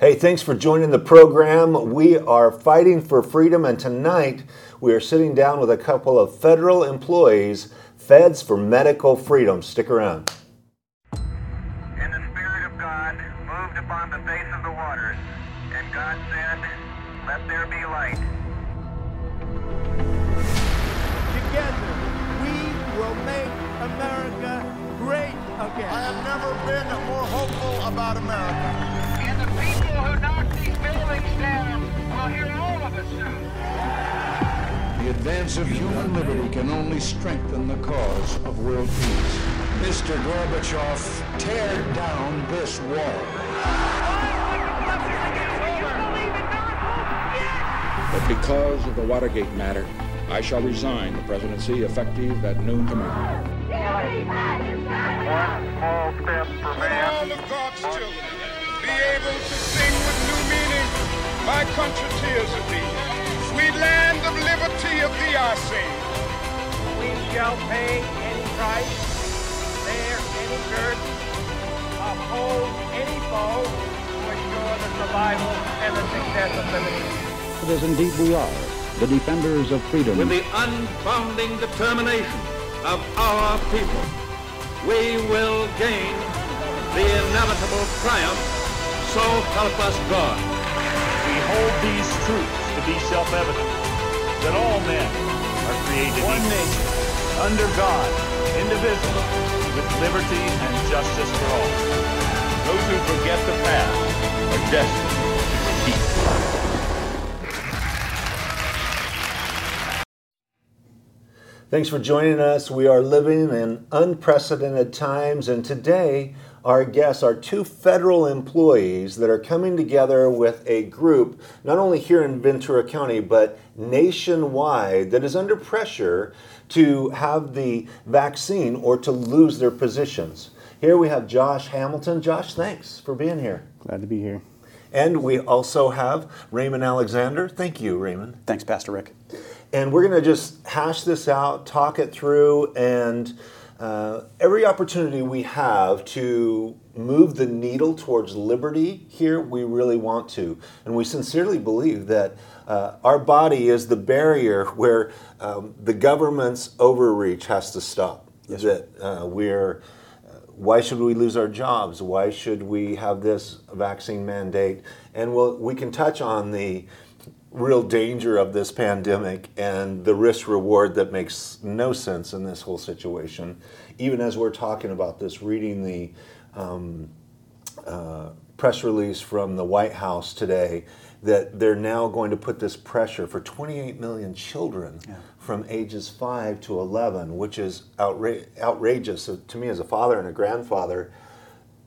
Hey, thanks for joining the program. We are fighting for freedom, and tonight we are sitting down with a couple of federal employees, Feds for Medical Freedom. Stick around. And the Spirit of God moved upon the face of the waters, and God said, Let there be light. Together, we will make America great again. I have never been more hopeful about America. And the people who knock these buildings down will hear all of us soon. The advance of human liberty can only strengthen the cause of world peace. Mr. Gorbachev, tear down this wall. But because of the Watergate matter, I shall resign the presidency effective at noon tomorrow. One small step for man. All of God's children be able to My country tears of thee. Sweet land of liberty of thee I sing. We shall pay any price, bear any curse, uphold any foe to ensure the survival and the success of liberty. As indeed we are, the defenders of freedom. with the unbounding determination of our people, we will gain the inevitable triumph. So help us God. We hold these truths to be self-evident, that all men are created One equal, nation. under God, indivisible, with liberty and justice for all. Those who forget the past are destined to repeat. Thanks for joining us. We are living in unprecedented times, and today our guests are two federal employees that are coming together with a group, not only here in Ventura County, but nationwide, that is under pressure to have the vaccine or to lose their positions. Here we have Josh Hamilton. Josh, thanks for being here. Glad to be here. And we also have Raymond Alexander. Thank you, Raymond. Thanks, Pastor Rick. And we're going to just hash this out, talk it through, and uh, every opportunity we have to move the needle towards liberty here, we really want to. And we sincerely believe that uh, our body is the barrier where um, the government's overreach has to stop. Yes, that uh, we're why should we lose our jobs? Why should we have this vaccine mandate? And we'll, we can touch on the real danger of this pandemic and the risk reward that makes no sense in this whole situation. Even as we're talking about this, reading the um, uh, press release from the White House today that they're now going to put this pressure for 28 million children from ages 5 to 11, which is outra- outrageous So to me as a father and a grandfather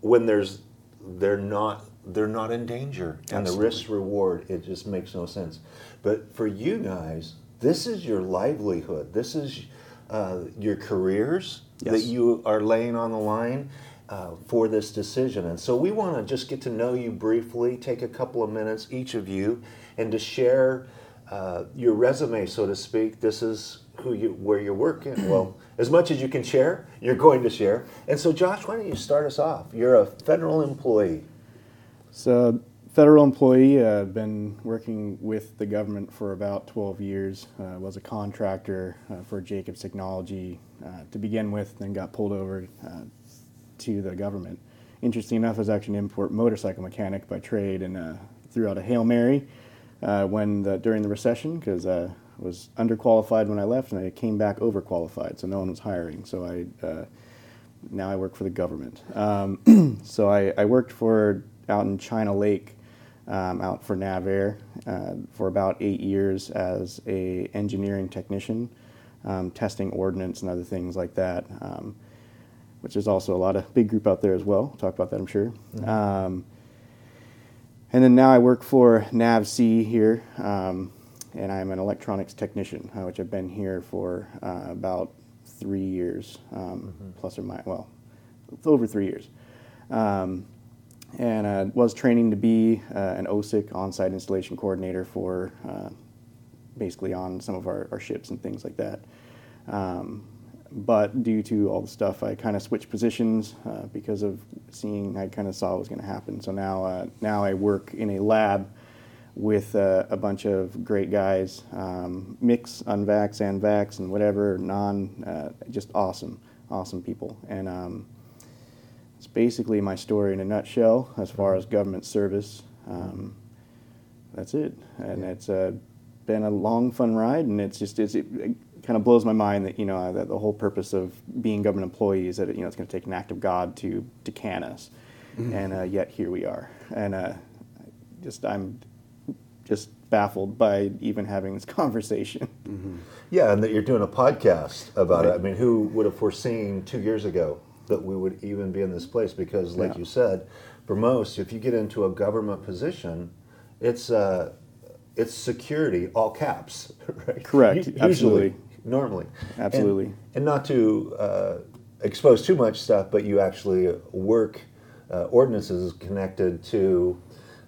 when there's they're not they're not in danger and the risk reward it just makes no sense. But for you guys, this is your livelihood. This is uh, your careers that you are laying on the line uh, for this decision. And so we want to just get to know you briefly, take a couple of minutes, each of you, and to share uh, your resume, so to speak. This is who you, where you're working. Well, as much as you can share, you're going to share. And so, Josh, why don't you start us off? You're a federal employee. So, federal employee. Uh, been working with the government for about 12 years. Uh, was a contractor uh, for Jacobs Technology uh, to begin with, then got pulled over uh, to the government. Interesting enough, I was actually an import motorcycle mechanic by trade, and uh, threw out a hail mary when the, during the recession because I was underqualified when I left, and I came back overqualified, so no one was hiring. So I now I work for the government. Um, so I, I worked for out in China Lake, um, out for Navair uh, for about eight years as a engineering technician, um, testing ordnance and other things like that. Um, which is also a lot of big group out there as well. Talk about that, I'm sure. Um, and then now I work for NAVSEA here, um, and I'm an electronics technician, uh, which I've been here for uh, about three years, um, plus or minus, well, over three years. Um, and uh, was training to be uh, an OSIC on-site installation coordinator for uh, basically on some of our, our ships and things like that. Um, but due to all the stuff, I kind of switched positions uh, because of seeing I kind of saw what was going to happen. So now, uh, now I work in a lab with uh, a bunch of great guys, um, mix, unvax, and vax, and whatever, non, just awesome, awesome people. And um, it's basically my story in a nutshell as far as government service. Um, that's it, and it's uh, been a long, fun ride, and it's just it's, it, it kind of blows my mind that you know that the whole purpose of being government employee is that you know it's going to take an act of God to to can us, Mm-hmm. and uh, yet here we are, and uh, just I'm just baffled by even having this conversation. Yeah, and that you're doing a podcast about it. I mean, who would have foreseen two years ago that we would even be in this place? Because, like Yeah. you said, for most, if you get into a government position, it's uh, it's security, all caps, right? Correct, Usually, absolutely. normally, Absolutely. and, and not to uh, expose too much stuff, but you actually work uh, ordinances connected to.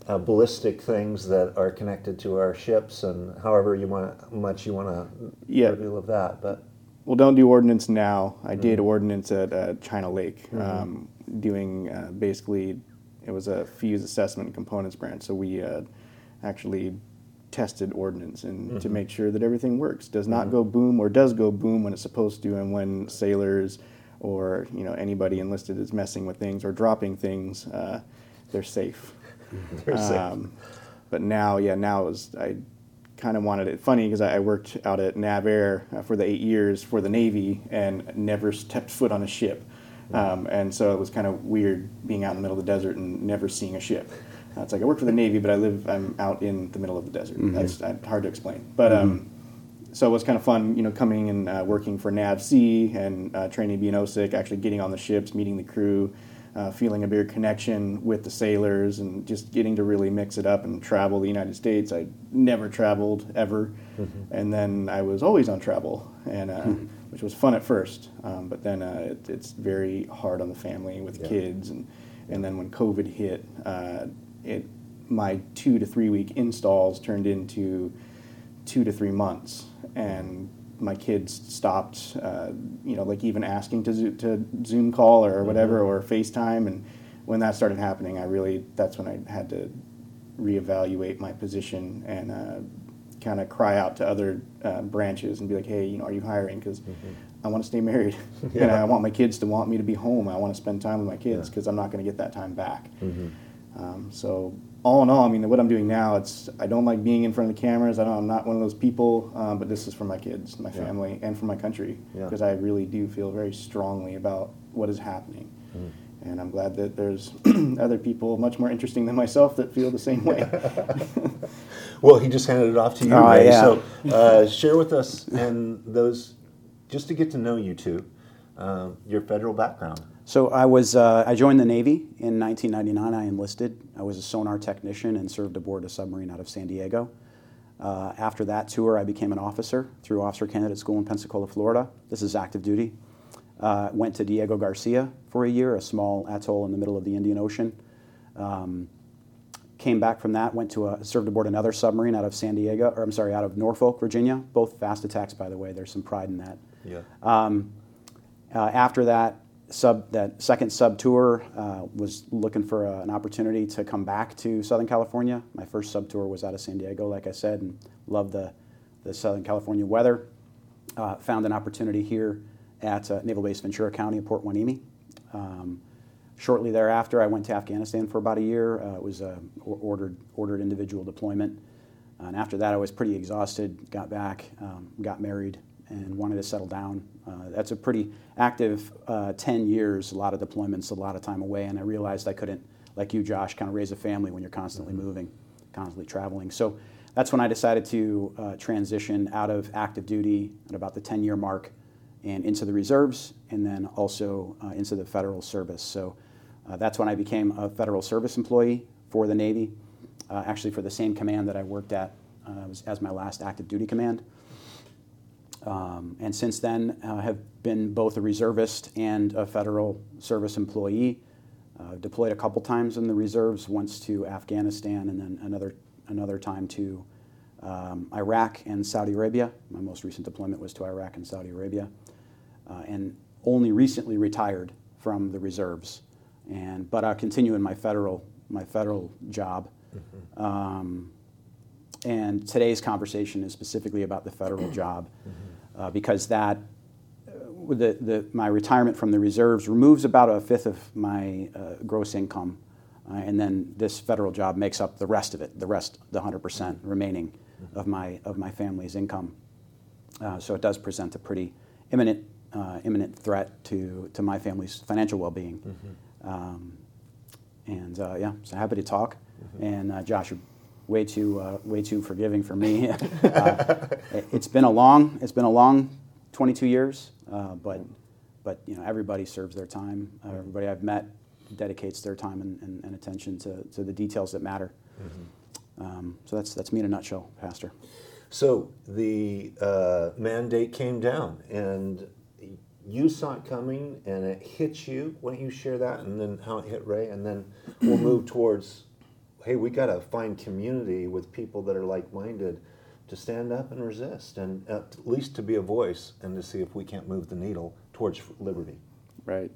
Uh, ballistic things that are connected to our ships, and however you want much you want to Yeah. reveal of that. But Well, don't do ordinance now. I did Mm-hmm. ordinance at uh, China Lake, um, doing uh, basically it was a fuse assessment components branch. So we uh, actually tested ordnance and Mm-hmm. to make sure that everything works, does not go boom or does go boom when it's supposed to, and when sailors or you know anybody enlisted is messing with things or dropping things, uh, they're safe. They're safe. Um, but now, yeah, now it was I kind of wanted it funny because I, I worked out at Nav Air uh, for the eight years for the Navy and never stepped foot on a ship, um, and so it was kind of weird being out in the middle of the desert and never seeing a ship. Uh, it's like I work for the Navy, but I live I'm out in the middle of the desert. That's uh, hard to explain, but. Um, so it was kind of fun, you know, coming and uh, working for NAVSEA and uh, training being OSIC, actually getting on the ships, meeting the crew, uh, feeling a bigger connection with the sailors, and just getting to really mix it up and travel the United States. I never traveled ever, and then I was always on travel, and uh, which was fun at first, um, but then uh, it, it's very hard on the family with Yeah. kids, and and then when COVID hit, uh, it my two to three week installs turned into two to three months, and my kids stopped, uh, you know, like even asking to zo- to Zoom call or whatever or FaceTime, and when that started happening, I really that's when I had to reevaluate my position and uh, kind of cry out to other uh, branches and be like, hey, you know, are you hiring? Because I want to stay married, and I want my kids to want me to be home. I want to spend time with my kids Yeah. Mm-hmm. because I'm not going to get that time back. Um, so all in all, I mean, what I'm doing now, it's I don't like being in front of the cameras. I don't, I'm not one of those people, um, but this is for my kids, my Yeah. family, and for my country Yeah. because I really do feel very strongly about what is happening. Mm. And I'm glad that there's other people much more interesting than myself that feel the same way. Well, he just handed it off to you, Oh, Ray. yeah. So uh, share with us and those, just to get to know you two, uh, your federal background. So I was uh, I joined the Navy in 1999. I enlisted. I was a sonar technician and served aboard a submarine out of San Diego. Uh, after that tour, I became an officer through Officer Candidate School in Pensacola, Florida. This is active duty. Uh, went to Diego Garcia for a year, a small atoll in the middle of the Indian Ocean. Um, came back from that, went to a, served aboard another submarine out of San Diego, or I'm sorry, out of Norfolk, Virginia. Both fast attacks, by the way. There's some pride in that. Yeah. Um, uh, after that sub, that second sub tour, uh, was looking for a, an opportunity to come back to Southern California. My first sub tour was out of San Diego, like I said, and loved the, the Southern California weather. Uh, found an opportunity here at uh, Naval Base Ventura County at Port Hueneme. Um, shortly thereafter, I went to Afghanistan for about a year. Uh, it was a ordered ordered individual deployment, and after that, I was pretty exhausted. Got back, um, got married, and wanted to settle down. Uh, that's a pretty active uh, 10 years, a lot of deployments, a lot of time away, and I realized I couldn't, like you, Josh, kind of raise a family when you're constantly moving, constantly traveling. So that's when I decided to uh, transition out of active duty at about the 10 year mark and into the reserves, and then also uh, into the federal service. So uh, that's when I became a federal service employee for the Navy, uh, actually for the same command that I worked at uh, was as my last active duty command. Um, and since then, uh, have been both a reservist and a federal service employee. Uh, deployed a couple times in the reserves, once to Afghanistan, and then another another time to um, Iraq and Saudi Arabia. My most recent deployment was to Iraq and Saudi Arabia. uh, and only recently retired from the reserves. And but I continue in my federal my federal job. Um, and today's conversation is specifically about the federal job uh, because that uh, the, the, my retirement from the reserves removes about a fifth of my uh, gross income, uh, and then this federal job makes up the rest of it, the rest, the 100% remaining of my of my family's income. Uh, so it does present a pretty imminent uh, imminent threat to to my family's financial well-being. Um, and uh, yeah, so happy to talk. And uh, Josh, you're way too uh, way too forgiving for me. uh, it- it's been a long it's been a long 22 years, uh, but but you know everybody serves their time. Uh, everybody I've met dedicates their time and, and, and attention to, to the details that matter. Um, so that's that's me in a nutshell, Pastor. So the uh, mandate came down, and you saw it coming, and it hit you. Why don't you share that, and then how it hit Ray, and then we'll move towards. Hey, we got to find community with people that are like-minded to stand up and resist, and at least to be a voice, and to see if we can't move the needle towards liberty. Right.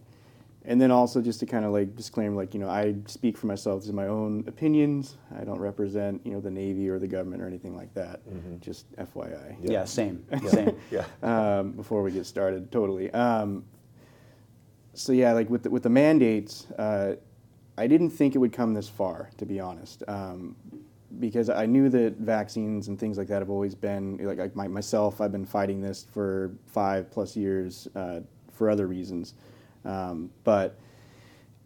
And then also just to kind of like disclaim, like you know, I speak for myself. These are my own opinions. I don't represent you know the Navy or the government or anything like that. Just FYI. Yeah, same, Yeah. same. Yeah. Um, before we get started, totally. Um, so yeah, like with the, with the mandates, uh, I didn't think it would come this far, to be honest, um, because I knew that vaccines and things like that have always been like, my, myself. I've been fighting this for five plus years uh, for other reasons, um, but.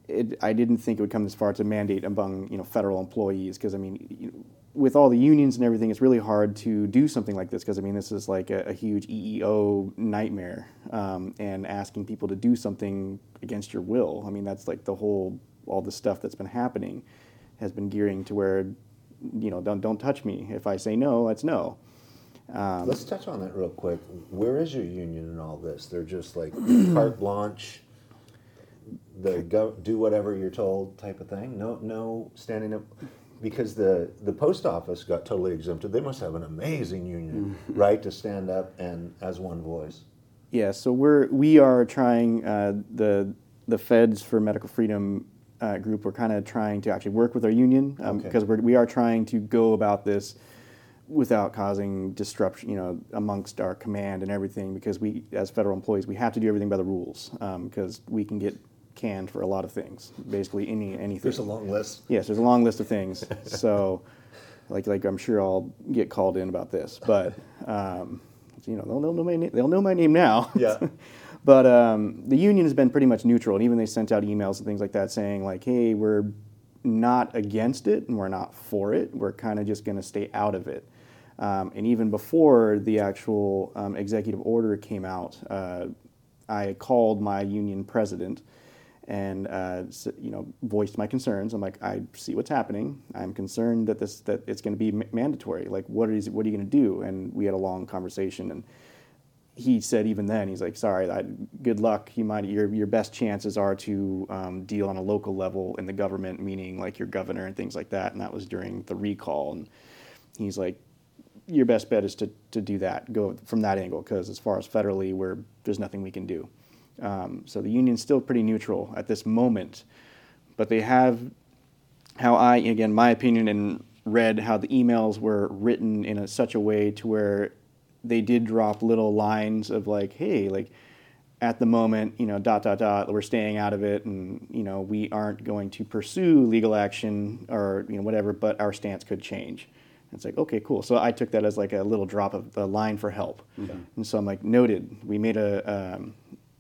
It, I didn't think it would come this far to mandate among you know federal employees because I mean you know, with all the unions and everything, it's really hard to do something like this because I mean this is like a, a huge EEO nightmare um, and asking people to do something against your will. I mean that's like the whole all the stuff that's been happening has been gearing to where you know don't don't touch me if I say no that's no. Um, Let's touch on that real quick. Where is your union in all this? They're just like carte blanche. The go do whatever you're told type of thing. No, no standing up because the the post office got totally exempted. They must have an amazing union, right, to stand up and as one voice. Yeah, so we're we are trying uh, the the Feds for Medical Freedom uh, group. We're kind of trying to actually work with our union because we're we are trying to go about this without causing disruption, you know, amongst our command and everything. Because we, as federal employees, we have to do everything by the rules because we can get canned for a lot of things. Basically, any anything. There's a long list. Yes, there's a long list of things. so, like, like I'm sure I'll get called in about this, but um, you know, they'll, they'll know my name. They'll know my name now. Yeah. but um, the union has been pretty much neutral, and even they sent out emails and things like that saying like, "Hey, we're not against it, and we're not for it. We're kind of just going to stay out of it." Um, and even before the actual um, executive order came out, uh, I called my union president and uh, you know voiced my concerns. I'm like, I see what's happening. I'm concerned that this that it's going to be ma- mandatory. Like, what is what are you going to do? And we had a long conversation, and he said even then he's like, sorry, I, good luck. You might your your best chances are to um, deal on a local level in the government, meaning like your governor and things like that. And that was during the recall, and he's like, your best bet is to, to do that, go from that angle, because as far as federally, we're, there's nothing we can do. Um, so the union's still pretty neutral at this moment, but they have how I, again, my opinion, and read how the emails were written in a, such a way to where they did drop little lines of like, hey, like at the moment, you know, dot dot dot, we're staying out of it, and you know, we aren't going to pursue legal action or you know whatever, but our stance could change. And it's like, okay, cool. So I took that as like a little drop of a line for help, and so I'm like, noted. We made a um,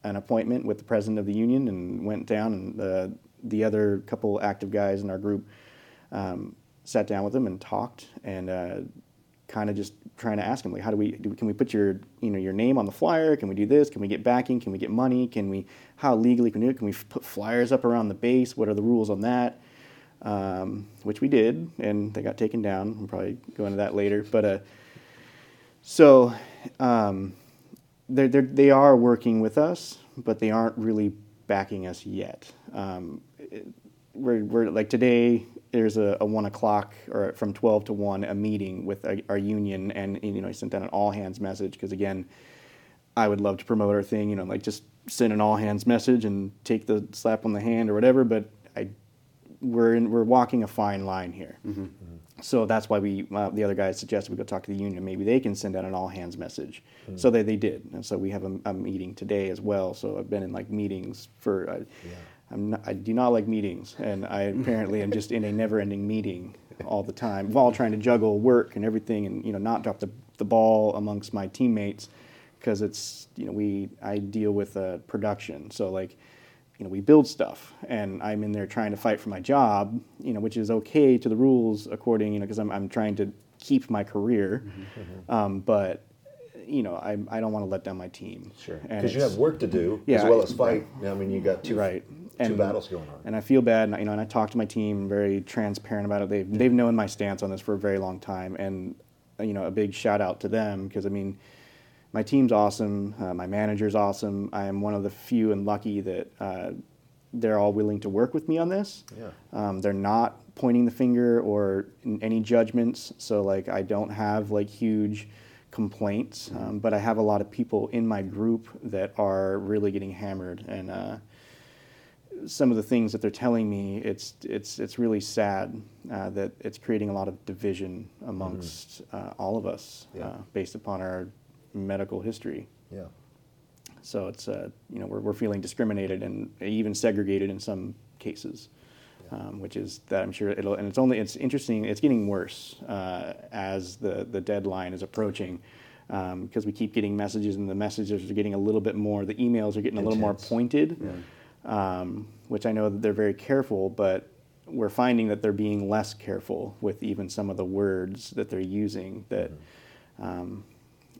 an appointment with the president of the union and went down, and the the other couple active guys in our group um, sat down with him and talked, and uh, kind of just trying to ask him like, how do we do? Can we put your you know your name on the flyer? Can we do this? Can we get backing? Can we get money? Can we how legally can we do it? Can we put flyers up around the base? What are the rules on that? Um, which we did, and they got taken down. We'll probably go into that later, but. Uh, so um, they're, they're, they are working with us, but they aren't really backing us yet. Um, it- we're, we're like today. There's a, a one o'clock or from twelve to one a meeting with our, our union, and you know I sent out an all hands message because again, I would love to promote our thing, you know, like just send an all hands message and take the slap on the hand or whatever. But I, we're in, we're walking a fine line here. Mm-hmm. So that's why we uh, the other guys suggested we go talk to the union. Maybe they can send out an all hands message. Mm. So they, they did, and so we have a, a meeting today as well. So I've been in like meetings for. Uh, I'm not, I do not like meetings, and I apparently am just in a never-ending meeting all the time, while trying to juggle work and everything, and you know not drop the, the ball amongst my teammates because it's you know we I deal with uh, production, so like you know we build stuff, and I'm in there trying to fight for my job, you know, which is okay to the rules according you know because I'm I'm trying to keep my career, um, but you know I I don't want to let down my team. Sure. Because you have work to do Yeah, as well as fight. I mean, you got two right two battles going on. and I feel bad, and, you know, and I talk to my team, very transparent about it. They've they've known my stance on this for a very long time, and uh, you know, a big shout out to them because I mean, my team's awesome, uh, my manager's awesome. I am one of the few and lucky that uh, they're all willing to work with me on this. Yeah. Um, they're not pointing the finger or any judgments. So like I don't have like huge complaints, um, but I have a lot of people in my group that are really getting hammered and. Uh, some of the things that they're telling me, it's it's it's really sad uh, that it's creating a lot of division amongst uh, all of us Yeah. uh, based upon our medical history. Yeah. So it's uh, you know we're we're feeling discriminated and even segregated in some cases, um, which is that I'm sure it'll and it's only it's interesting it's getting worse uh, as the the deadline is approaching. Because we keep getting messages, and the messages are getting a little bit more. The emails are getting a little more Intense. pointed, um, which I know that they're very careful, but we're finding that they're being less careful with even some of the words that they're using. That um,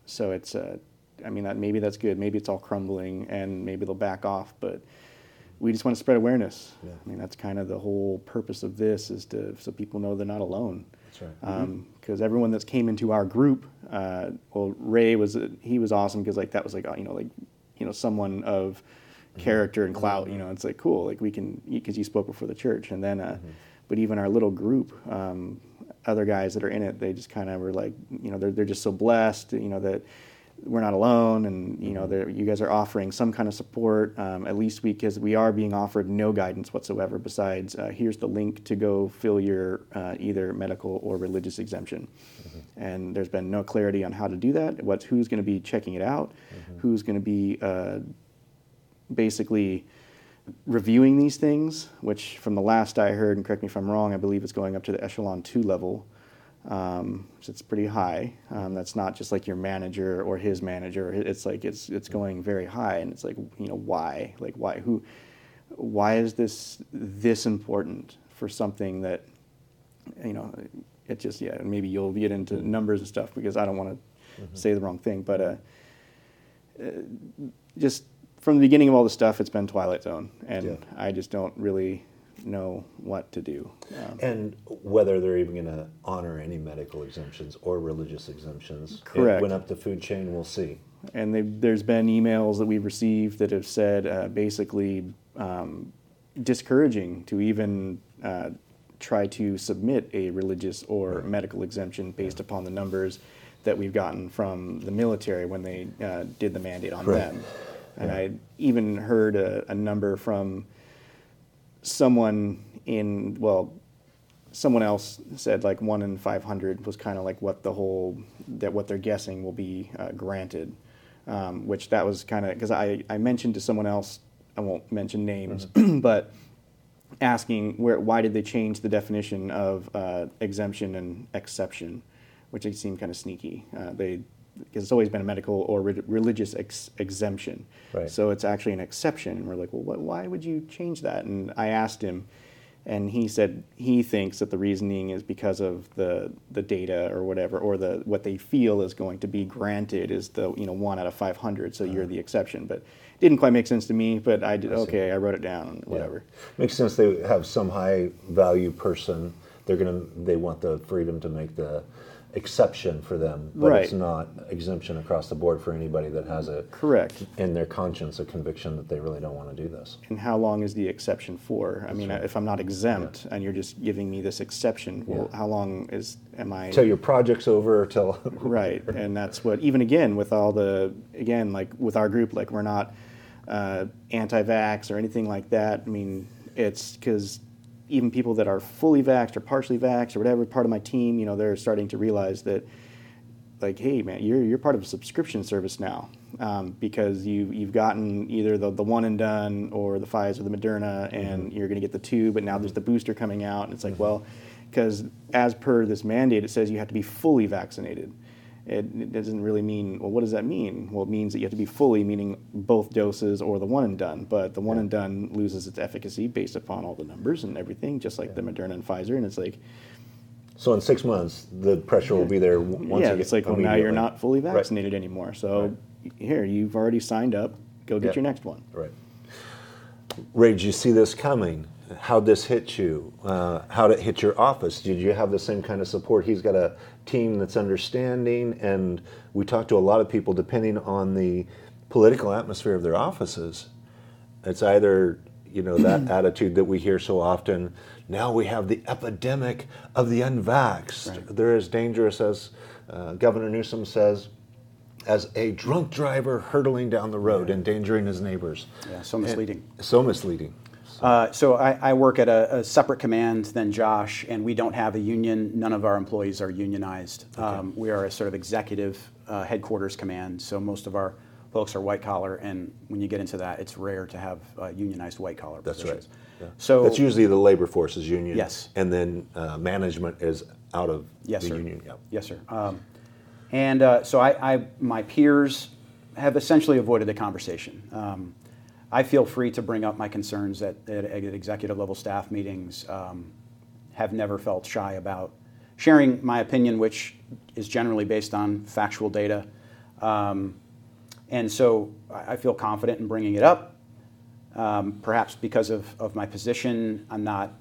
so it's uh, I mean that maybe that's good. Maybe it's all crumbling, and maybe they'll back off. But we just want to spread awareness. Yeah. I mean that's kind of the whole purpose of this is to so people know they're not alone. That's right. Because everyone that's came into our group, uh, well, Ray was he was awesome because like that was like uh, you know like you know someone of character and clout. You know, it's like cool. Like we can because you spoke before the church, and then uh, but even our little group, um, other guys that are in it, they just kind of were like you know they're they're just so blessed. You know that we're not alone, and you know they're- you guys are offering some kind of support. Um, at least we because we are being offered no guidance whatsoever. Besides, uh, here's the link to go fill your uh, either medical or religious exemption. And there's been no clarity on how to do that. What's who's going to be checking it out? Who's going to be uh, basically reviewing these things, which from the last I heard, and correct me if I'm wrong, I believe it's going up to the echelon two level. Um, so it's pretty high. Um, that's not just like your manager or his manager. It's like it's it's going very high, and it's like you know why? Like why? Who? Why is this this important for something that you know? It just yeah. Maybe you'll get into numbers and stuff because I don't want to say the wrong thing, but uh, uh, just from the beginning of all this stuff, it's been Twilight Zone, and Yeah. I just don't really know what to do. Um, And whether they're even going to honor any medical exemptions or religious exemptions. Correct. It went up the food chain, we'll see. and there's been emails that we've received that have said uh, basically um, discouraging to even uh, try to submit a religious or medical exemption based upon the numbers that we've gotten from the military when they uh, did the mandate on Right. them. And I even heard a, a number from someone in, well, someone else said like one in 500 was kind of like what the whole that what they're guessing will be uh, granted. Um, which that was kind of because I, I mentioned to someone else i won't mention names but asking where why did they change the definition of uh, exemption and exception which it seemed kind of sneaky. Uh, they because it's always been a medical or re- religious ex- exemption. Right. so it's actually an exception. And we're like well what, why would you change that? And i asked him and he said he thinks that the reasoning is because of the the data or whatever or the what they feel is going to be granted is the you know one out of 500 so you're uh-huh. the exception. But it didn't quite make sense to me but i did I okay i wrote it down Yeah. whatever. Makes sense they have some high value person. They're to they want the freedom to make the exception for them, but Right. it's not exemption across the board for anybody that has a Correct. in their conscience a conviction that they really don't want to do this. And how long is the exception for? I mean, if I'm not exempt and you're just giving me this exception, well, Yeah. how long is am I? Till your project's over, till right, and that's what even again with all the again like with our group, like we're not uh, anti-vax or anything like that. I mean, it's because even people that are fully vaxxed or partially vaxxed or whatever part of my team, you know, they're starting to realize that like, hey man, you're you're part of a subscription service now um, because you you've gotten either the, the one and done or the Pfizer, or the Moderna, and you're going to get the two, but now there's the booster coming out, and it's like, well, because as per this mandate, it says you have to be fully vaccinated. It, doesn't really mean well. What does that mean? Well, it means that you have to be fully, meaning both doses or the one and done. But the one and done loses its efficacy based upon all the numbers and everything, just like the Moderna and Pfizer. And it's like, So in six months, the pressure will be there once yeah, you it's like, well, now you're not fully Right. vaccinated anymore. So here, you've already signed up. Go get Yeah. your next one. Right. Ray, did you see this coming? How'd this hit you? Uh, how'd it hit your office? Did you have the same kind of support? He's got a team that's understanding, and we talk to a lot of people depending on the political atmosphere of their offices. It's either, you know, that attitude that we hear so often. Now we have the epidemic of the unvaxxed. They're as dangerous as uh, Governor Newsom says, as a drunk driver hurtling down the road, endangering his neighbors. Yeah, so misleading. So misleading. Uh, so I, I work at a, a separate command than Josh, and we don't have a union. None of our employees are unionized. Um, we are a sort of executive uh, headquarters command, so most of our folks are white collar, and when you get into that, it's rare to have uh, unionized white collar That's positions. right. Yeah. So that's usually the labor forces union. Yes. And then uh, management is out of Yes, the sir. union. Yeah. Yes, sir. Um, and uh, so I, I, my peers have essentially avoided the conversation. Um, I feel free to bring up my concerns at, at, at executive level staff meetings. Um, have never felt shy about sharing my opinion, which is generally based on factual data. Um, and so I feel confident in bringing it up. Um, perhaps because of, of my position, I'm not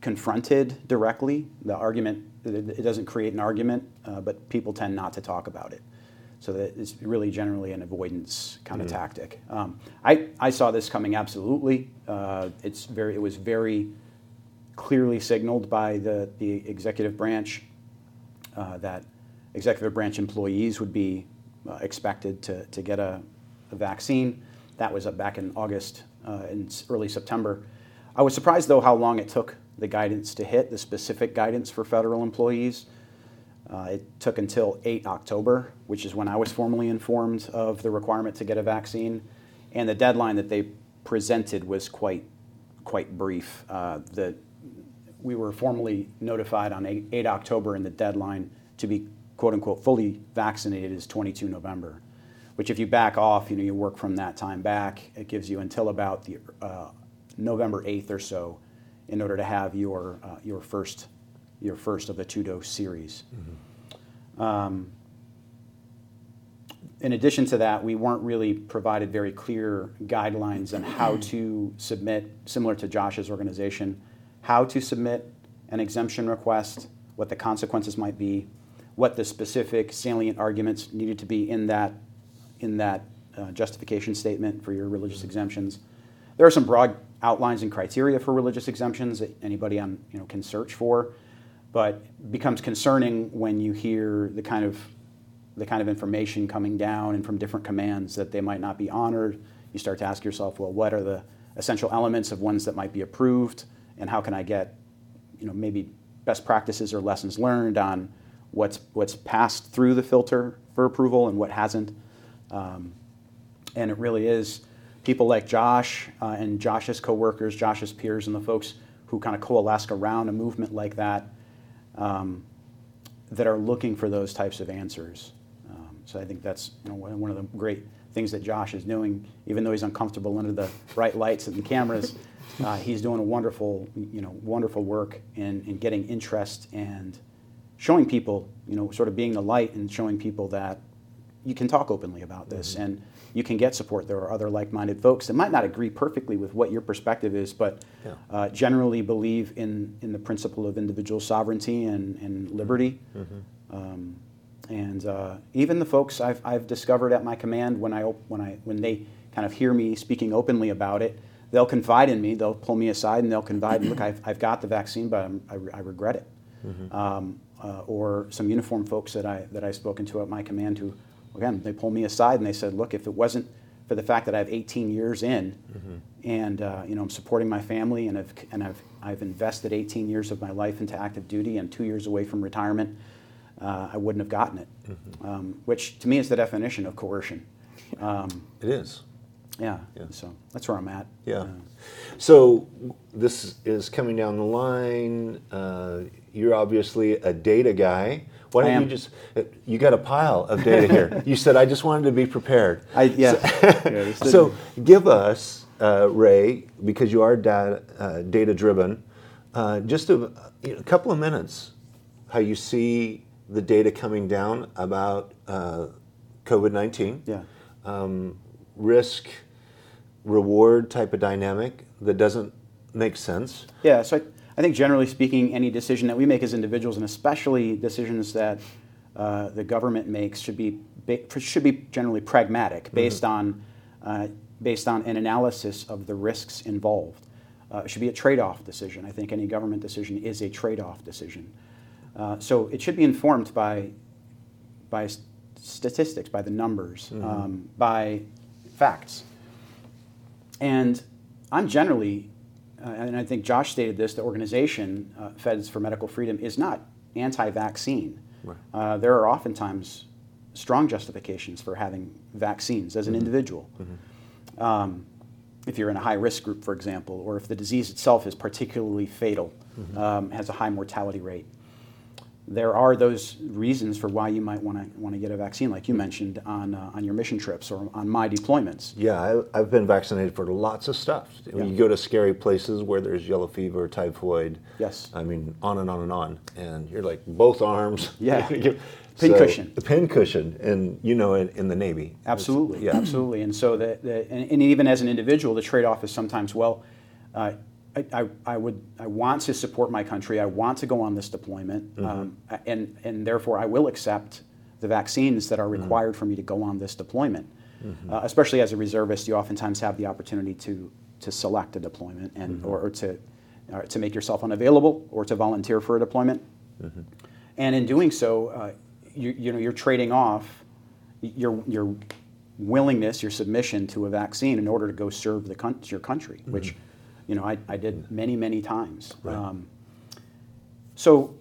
confronted directly. The argument, it, it doesn't create an argument, uh, but people tend not to talk about it. So that it's really generally an avoidance kind of Mhm. tactic. Um, I, I saw this coming absolutely. Uh, it's very, it was very clearly signaled by the, the executive branch uh, that executive branch employees would be uh, expected to, to get a, a vaccine. That was uh, back in August uh, and s- early September. I was surprised, though, how long it took the guidance to hit, the specific guidance for federal employees. Uh, it took until 8 October, which is when I was formally informed of the requirement to get a vaccine. And the deadline that they presented was quite, quite brief. Uh, we were formally notified on 8, 8 October, and the deadline to be quote unquote fully vaccinated is 22 November. Which, if you back off, you know, you work from that time back, it gives you until about the uh, November 8th or so in order to have your, your, first, your first of the two dose series. Um, in addition to that, we weren't really provided very clear guidelines on how to submit, similar to Josh's organization, how to submit an exemption request, what the consequences might be, what the specific salient arguments needed to be in that, in that uh, justification statement for your religious exemptions. There are some broad outlines and criteria for religious exemptions that anybody on, you know, can search for, but becomes concerning when you hear the kind of the kind of information coming down and from different commands that they might not be honored. You start to ask yourself, well, what are the essential elements of ones that might be approved, and how can I get, you know, maybe best practices or lessons learned on what's what's passed through the filter for approval and what hasn't. Um, and it really is people like Josh uh, and Josh's coworkers, Josh's peers, and the folks who kind of coalesce around a movement like that um, that are looking for those types of answers. Um, so I think that's you know, one of the great things that Josh is doing, even though he's uncomfortable under the bright lights and the cameras. Uh, he's doing a wonderful, you know, wonderful work in, in getting interest and showing people, you know, sort of being the light and showing people that you can talk openly about this and you can get support. There are other like-minded folks that might not agree perfectly with what your perspective is, but Yeah. uh, generally believe in, in the principle of individual sovereignty and, and liberty. Um, and uh, even the folks I've, I've discovered at my command, when I op- when I when they kind of hear me speaking openly about it, they'll confide in me. They'll pull me aside and they'll confide. Look, I've, I've got the vaccine, but I'm, I, I regret it. Um, uh, or some uniform folks that I that I've spoken to at my command who, again, they pulled me aside and they said, look, if it wasn't for the fact that I have 18 years in, and uh, you know I'm supporting my family and I've and I've I've invested 18 years of my life into active duty and two years away from retirement, uh, I wouldn't have gotten it. Um, which to me is the definition of coercion. Um, It is. Yeah, So that's where I'm at. Yeah. So this is coming down the line. Uh, you're obviously a data guy. Why don't you just? uh, You got a pile of data here. you said I just wanted to be prepared. I, yeah. So, so give us, uh, Ray, because you are data, uh, data driven, uh, just a, you know, a couple of minutes, how you see the data coming down about uh, COVID nineteen. Yeah. Um, risk reward type of dynamic that doesn't make sense. Yeah, so I, I think generally speaking, any decision that we make as individuals, and especially decisions that uh, the government makes, should be should be generally pragmatic, based on uh, based on an analysis of the risks involved. Uh, it should be a trade-off decision. I think any government decision is a trade-off decision. Uh, so it should be informed by by statistics, by the numbers, um, by facts. And I'm generally, uh, and I think Josh stated this, the organization, uh, Feds for Medical Freedom, is not anti vaccine. Uh, there are oftentimes strong justifications for having vaccines as an individual. Um, if you're in a high risk group, for example, or if the disease itself is particularly fatal, um, has a high mortality rate there are those reasons for why you might want to want to get a vaccine, like you mentioned on uh, on your mission trips or on my deployments. Yeah, I, I've been vaccinated for lots of stuff. Yeah. You go to scary places where there's yellow fever, typhoid. Yes. I mean, on and on and on. And you're like, both arms. Yeah. Pin Pincushion. A pin cushion. And you know, in, in the Navy. Absolutely, Yeah. absolutely. And so, the, the, and, and even as an individual, the trade-off is sometimes, well, uh, I, I, I would, I want to support my country. I want to go on this deployment, um, and and therefore I will accept the vaccines that are required for me to go on this deployment. Uh, especially as a reservist, you oftentimes have the opportunity to to select a deployment and or, or to or to make yourself unavailable or to volunteer for a deployment. And in doing so, uh, you, you know, you're trading off your, your willingness, your submission to a vaccine in order to go serve the coun- your country, which, you know, I, I did many, many times. Um, so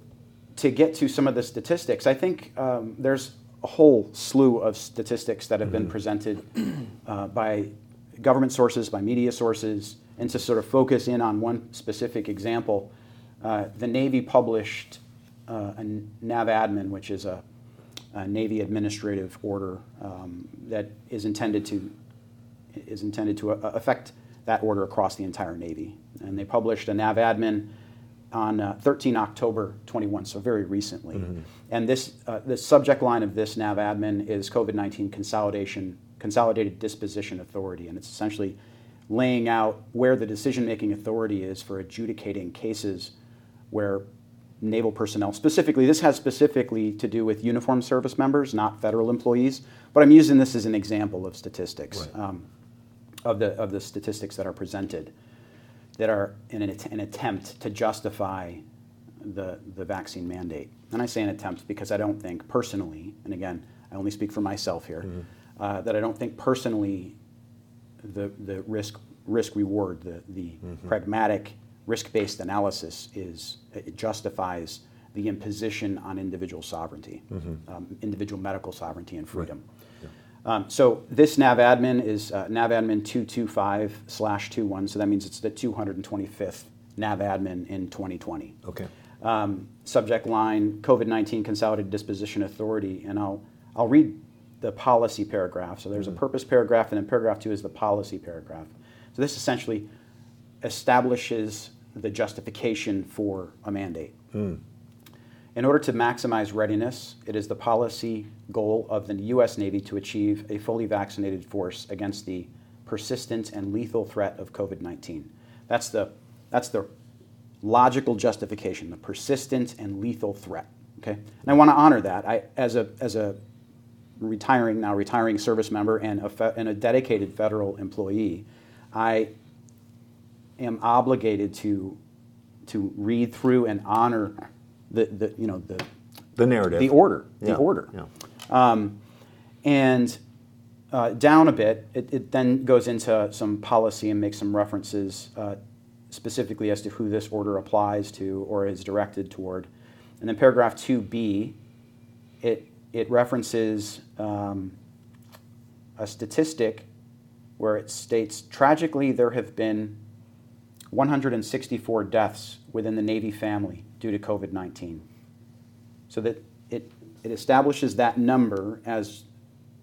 to get to some of the statistics, I think um, there's a whole slew of statistics that have been presented uh, by government sources, by media sources, and to sort of focus in on one specific example, uh, the Navy published uh, a NAVADMIN, which is a, a Navy administrative order um, that is intended to is intended to uh, affect that order across the entire Navy. And they published a NAVADMIN on uh, 13 October 21, so very recently. And this, uh, the subject line of this NAVADMIN is COVID-19 consolidation, consolidated disposition authority, and it's essentially laying out where the decision-making authority is for adjudicating cases where naval personnel, specifically, this has specifically to do with uniformed service members, not federal employees, but I'm using this as an example of statistics, um, of, the, of the statistics that are presented that are in an, an attempt to justify the, the vaccine mandate. And I say an attempt because I don't think personally, and again, I only speak for myself here, uh, that I don't think personally the, the risk, risk reward, the, the pragmatic risk based analysis is, it justifies the imposition on individual sovereignty, um, individual medical sovereignty and freedom. Um, so this nav admin is uh, nav admin 225 slash 21, so that means it's the 225th nav admin in 2020. Okay. Um, subject line COVID 19 Consolidated Disposition Authority, and I'll, I'll read the policy paragraph. So there's a purpose paragraph, and then paragraph two is the policy paragraph. So this essentially establishes the justification for a mandate. In order to maximize readiness, it is the policy goal of the U.S. Navy to achieve a fully vaccinated force against the persistent and lethal threat of COVID 19. That's the, that's the logical justification, the persistent and lethal threat. Okay? And I want to honor that. I, as, a, as a retiring, now retiring service member and a, fe- and a dedicated federal employee, I am obligated to, to read through and honor the, the you know the The narrative. the order the Yeah, order yeah. um, and uh, down a bit it, it then goes into some policy and makes some references uh, specifically as to who this order applies to or is directed toward and then paragraph 2b it it references um, a statistic where it states tragically there have been 164 deaths within the Navy family due to COVID 19. So that it, it establishes that number as,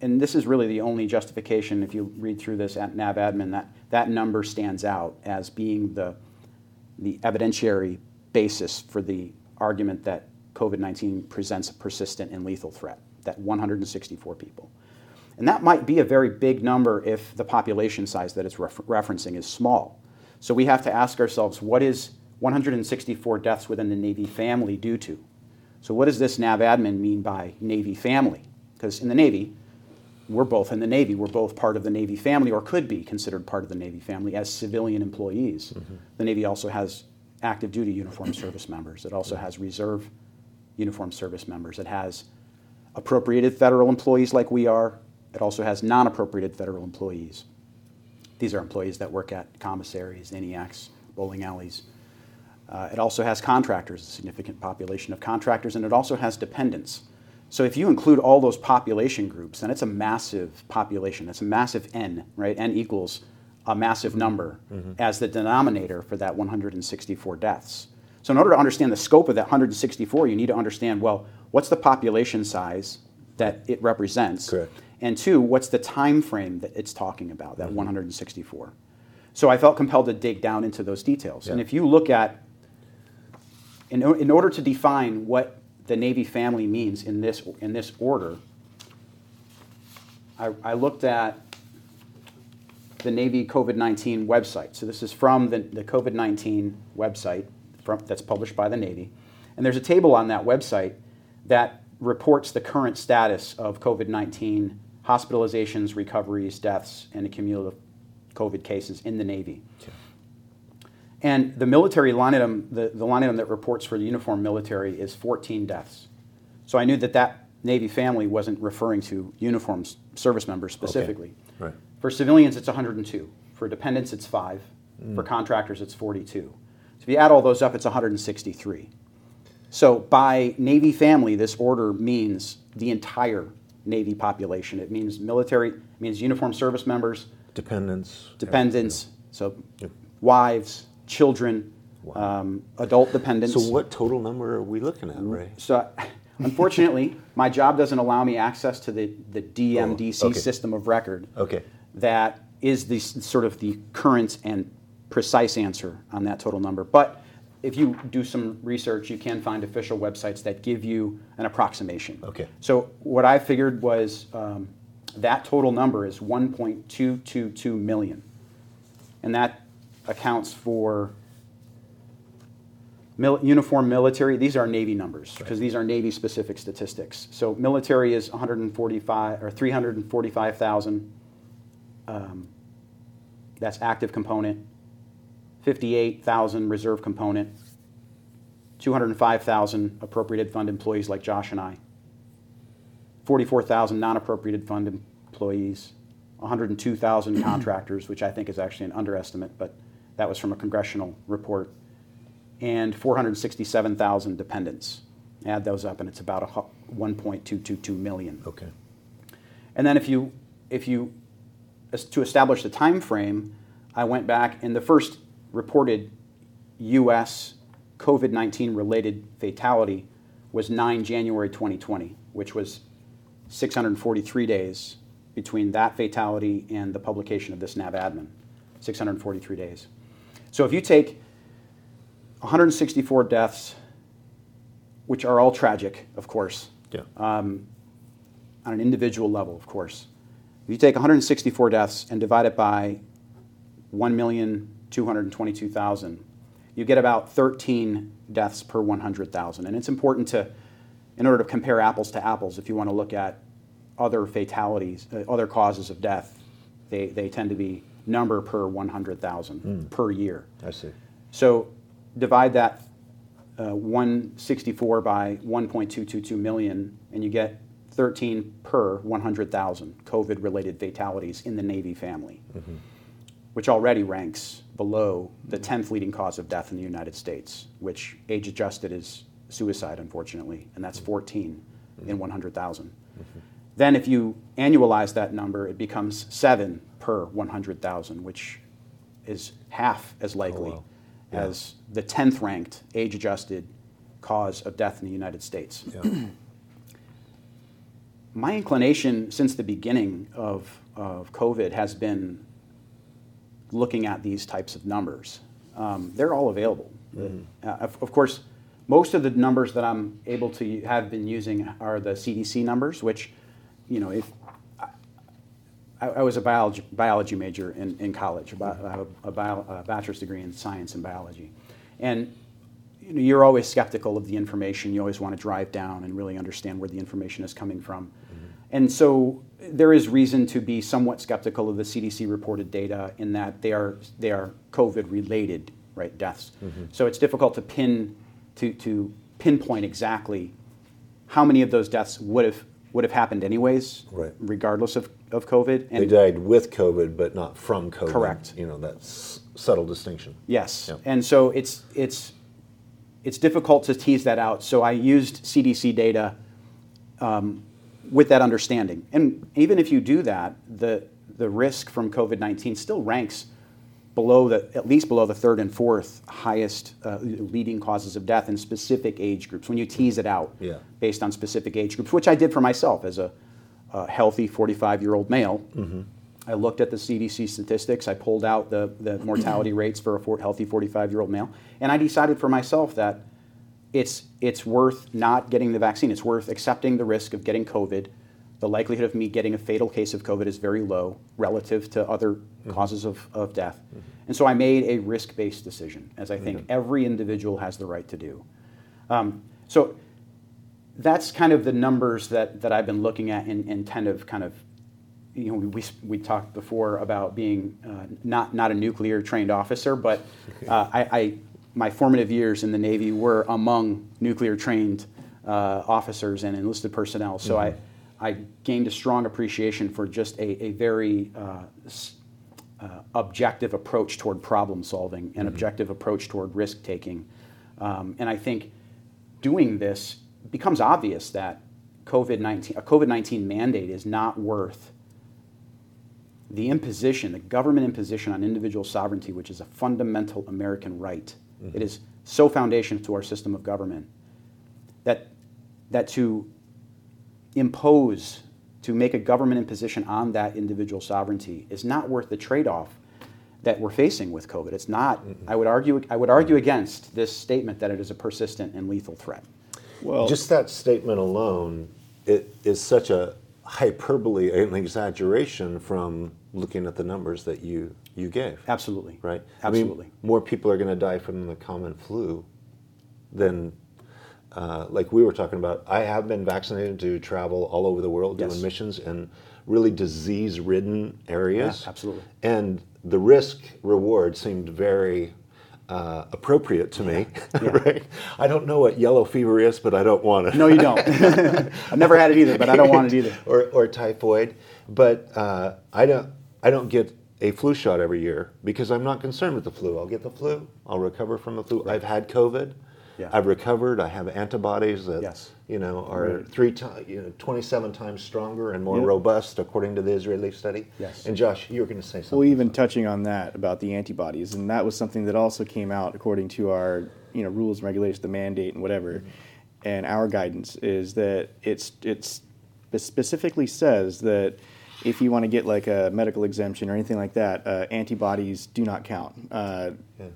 and this is really the only justification if you read through this at NAVADMIN, that, that number stands out as being the, the evidentiary basis for the argument that COVID 19 presents a persistent and lethal threat, that 164 people. And that might be a very big number if the population size that it's refer- referencing is small. So we have to ask ourselves what is 164 deaths within the Navy family due to? So, what does this NAVADMIN mean by Navy family? Because in the Navy, we're both in the Navy. We're both part of the Navy family, or could be considered part of the Navy family as civilian employees. Mm-hmm. The Navy also has active duty uniformed service members. It also has reserve uniformed service members. It has appropriated federal employees like we are. It also has non appropriated federal employees. These are employees that work at commissaries, NEX, bowling alleys. Uh, it also has contractors, a significant population of contractors, and it also has dependents. So if you include all those population groups, then it's a massive population. It's a massive N, right? N equals a massive number as the denominator for that 164 deaths. So in order to understand the scope of that 164, you need to understand, well, what's the population size that it represents? Correct. And two, what's the time frame that it's talking about, that 164? So I felt compelled to dig down into those details. And if you look at, in, in order to define what the Navy family means in this, in this order, I, I looked at the Navy COVID 19 website. So this is from the, the COVID 19 website from, that's published by the Navy. And there's a table on that website that reports the current status of COVID 19 hospitalizations, recoveries, deaths, and cumulative COVID cases in the Navy. And the military line item, the, the line item that reports for the uniform military is 14 deaths. So I knew that that Navy family wasn't referring to uniformed service members specifically. Right. For civilians, it's 102. For dependents, it's five. For Mm. contractors, it's 42. So if you add all those up, it's 163. So by Navy family, this order means the entire Navy population. It means military, it means uniformed service members, Dependents. dependents, so Yep. wives, children, um, adult dependents. So what total number are we looking at, Ray? So, unfortunately, my job doesn't allow me access to the, the DMDC Oh, okay. system of record. Okay. That is the sort of the current and precise answer on that total number. But if you do some research, you can find official websites that give you an approximation. Okay. So what I figured was um, that total number is 1.222 million, and that accounts for mil- uniform military. These are Navy numbers because these are Navy specific statistics. So military is 145 or 345,000. Um, that's active component. 58,000 reserve component. 205,000 appropriated fund employees like Josh and I. 44,000 non-appropriated fund employees, 102,000 contractors, which I think is actually an underestimate, but that was from a congressional report, and 467,000 dependents. Add those up, and it's about a 1.222 million. Okay. And then if you, if you, as- to establish the time frame, I went back and the first reported U.S. COVID-19 related fatality was 9 January 2020, which was 643 days between that fatality and the publication of this NAVADMIN. 643 days. So if you take 164 deaths which are all tragic, of course. Yeah. Um, on an individual level, of course. If you take 164 deaths and divide it by 1,222,000, you get about 13 deaths per 100,000. And it's important to, in order to compare apples to apples, if you want to look at other fatalities, uh, other causes of death, they, they tend to be number per 100,000 Mm. per year. I see. So divide that uh, 164 by 1.222 million, and you get 13 per 100,000 COVID related fatalities in the Navy family, Mhm. which already ranks below the 10th leading cause of death in the United States, which age adjusted is suicide, unfortunately, and that's 14 in 100,000. Then, if you annualize that number, it becomes seven per 100,000, which is half as likely wow. Yeah. as the 10th ranked age adjusted cause of death in the United States. Yeah. My inclination since the beginning of, of COVID has been looking at these types of numbers. Um, they're all available. Uh, of, of course, most of the numbers that I'm able to have been using are the CDC numbers, which, you know, if I, I was a biology, biology major in, in college, I have a, bio, a bachelor's degree in science and biology. And you know, you're always skeptical of the information. You always want to drive down and really understand where the information is coming from. And so there is reason to be somewhat skeptical of the CDC reported data in that they are, they are COVID related right, deaths. Mhm. So it's difficult to pin to, to pinpoint exactly how many of those deaths would have would have happened anyways, Right. regardless of, of COVID. they died with COVID, but not from COVID. Correct. You know, that's subtle distinction. Yes, Yeah. and so it's it's it's difficult to tease that out. So I used CDC data um, with that understanding, and even if you do that, the the risk from COVID nineteen still ranks below the at least below the third and fourth highest uh, leading causes of death in specific age groups. When you tease it out Yeah. based on specific age groups, which I did for myself as a, a healthy 45 year old male. Mhm. I looked at the CDC statistics. I pulled out the, the mortality rates for a for, healthy 45 year old male. And I decided for myself that it's, it's worth not getting the vaccine. It's worth accepting the risk of getting COVID. The likelihood of me getting a fatal case of COVID is very low relative to other causes of, of death. And so I made a risk based decision, as I think every individual has the right to do. Um, so that's kind of the numbers that, that I've been looking at and, and tend of kind of, you know, we, we talked before about being uh, not, not a nuclear trained officer, but uh, I, I, my formative years in the Navy were among nuclear trained uh, officers and enlisted personnel. So I, I gained a strong appreciation for just a, a very uh, uh, objective approach toward problem solving and objective approach toward risk taking. Um, and I think doing this becomes obvious that COVID 19, a COVID 19 mandate is not worth the imposition, the government imposition on individual sovereignty, which is a fundamental American right. Mhm. It is so foundational to our system of government that, that to impose, to make a government imposition on that individual sovereignty is not worth the trade off that we're facing with COVID. It's not, mm-hmm. I would argue, I would argue against this statement that it is a persistent and lethal threat. Well, just that statement alone, it is such a hyperbole, an exaggeration from looking at the numbers that you you gave. Absolutely. Right. Absolutely. I mean, more people are going to die from the common flu than. Uh, like we were talking about, I have been vaccinated to travel all over the world Yes. doing missions in really disease-ridden areas. Yeah, absolutely. And the risk reward seemed very uh, appropriate to me. right? I don't know what yellow fever is, but I don't want it. No, you don't. I've never had it either, but I don't want it either. or, or typhoid. But uh, I don't. I don't get a flu shot every year because I'm not concerned with the flu. I'll get the flu. I'll recover from the flu. I've had COVID. Yeah. I've recovered. I have antibodies that Yes. you know are Right. three times, you know, 27 times stronger and more Yep. robust according to the Israeli study. Yes. And Josh, you were going to say something. Well, even touching on that about the antibodies, and that was something that also came out according to our you know rules and regulations, the mandate and whatever, and our guidance is that it's it's it specifically says that if you want to get like a medical exemption or anything like that, uh, antibodies do not count. Uh,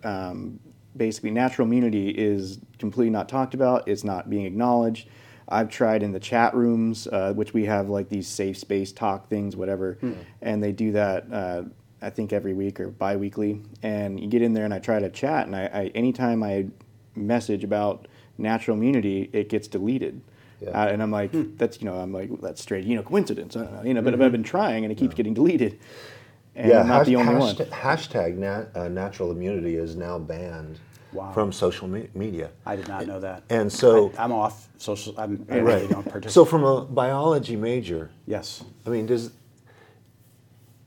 um, basically natural immunity is completely not talked about. It's not being acknowledged. I've tried in the chat rooms, uh, which we have like these safe space talk things, whatever, Hmm. and they do that. Uh, I think every week or bi-weekly, and you get in there and I try to chat, and I, I anytime I message about natural immunity, it gets deleted. Yeah. Uh, and I'm like, that's you know, I'm like, that's straight, you know, coincidence. I don't know, you know, but Mhm. I've been trying, and it keeps getting deleted. And yeah, I'm not hash- the only one. hashtag, hashtag nat, uh, natural immunity is now banned Wow. from social me- media. I did not know that. And so, I, am off social. I'm, I right. really don't participate. So, from a biology major, yes. I mean, does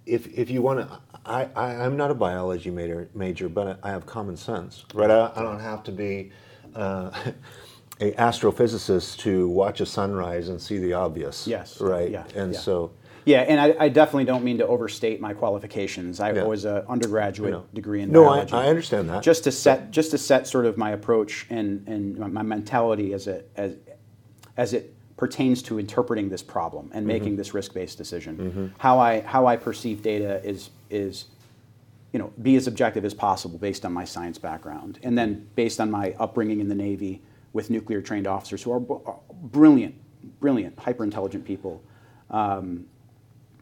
if if you want to, I, I I'm not a biology major major, but I have common sense, right? I, I don't have to be. Uh, a astrophysicist to watch a sunrise and see the obvious. Yes. Right. Yeah, And yeah. so Yeah, and I, I definitely don't mean to overstate my qualifications. I Yeah. was an undergraduate I degree in No, I- biology. I understand that. Just to set, just to set sort of my approach and, and my- mentality as it as as it pertains to interpreting this problem and making Mhm. this risk-based decision. Mhm. How I how I perceive data is is you know be as objective as possible based on my science background, and then based on my upbringing in the Navy with nuclear trained officers who are brilliant, brilliant, hyper intelligent people, um,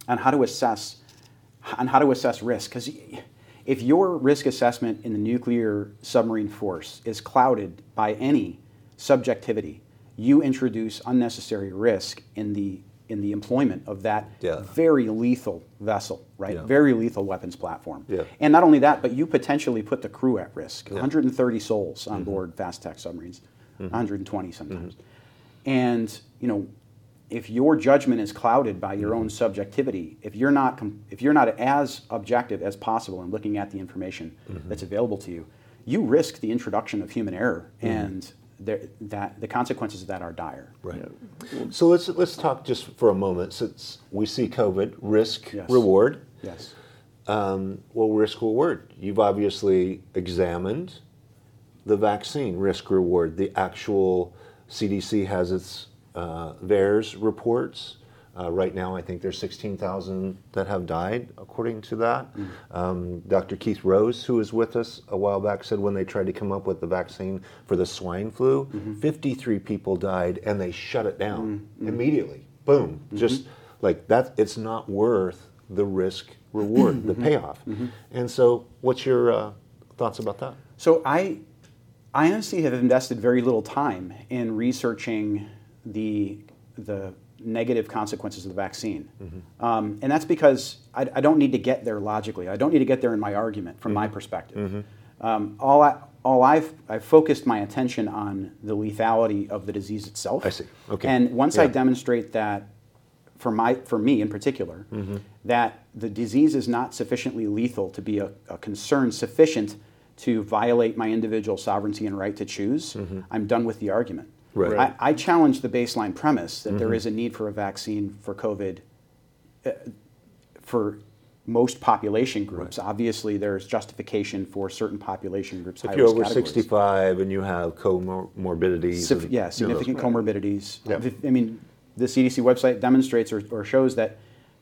on how to assess on how to assess risk. Because if your risk assessment in the nuclear submarine force is clouded by any subjectivity, you introduce unnecessary risk in the in the employment of that Yeah. very lethal vessel, right? Yeah. Very lethal weapons platform. Yeah. And not only that, but you potentially put the crew at risk. Yeah. 130 souls on Mhm. board fast attack submarines, Mhm. 120 sometimes. And you know, if your judgment is clouded by your Mm-hmm. own subjectivity, if you're not com- if you're not as objective as possible in looking at the information Mhm. that's available to you, you risk the introduction of human error, Mhm. and there, that the consequences of that are dire. Right. So let's let's talk just for a moment since we see COVID risk Yes. reward. Yes. Um, well, risk reward. You've obviously examined the vaccine risk reward. The actual CDC has its uh, VAERS reports. Uh, right now, I think there's 16,000 that have died, according to that. Um, Dr. Keith Rose, who was with us a while back, said when they tried to come up with the vaccine for the swine flu, 53 people died and they shut it down immediately. Boom. Just like that, it's not worth the risk reward, the payoff. And so, what's your uh, thoughts about that? So I, I honestly have invested very little time in researching the the negative consequences of the vaccine, um, and that's because I, I don't need to get there logically. I don't need to get there in my argument from my perspective. Um, all I all I've I've focused my attention on the lethality of the disease itself. I see. Okay. And once I demonstrate that, for my for me in particular, Mhm. that the disease is not sufficiently lethal to be a, a concern sufficient to violate my individual sovereignty and right to choose, I'm done with the argument. Right. I, I challenge the baseline premise that there Mhm. is a need for a vaccine for COVID uh, for most population groups. Obviously, there's justification for certain population groups. If you're over categories. 65 and you have comorbidities, Sif- and, yeah, you know, significant those- comorbidities. Yeah. I mean, the CDC website demonstrates or, or shows that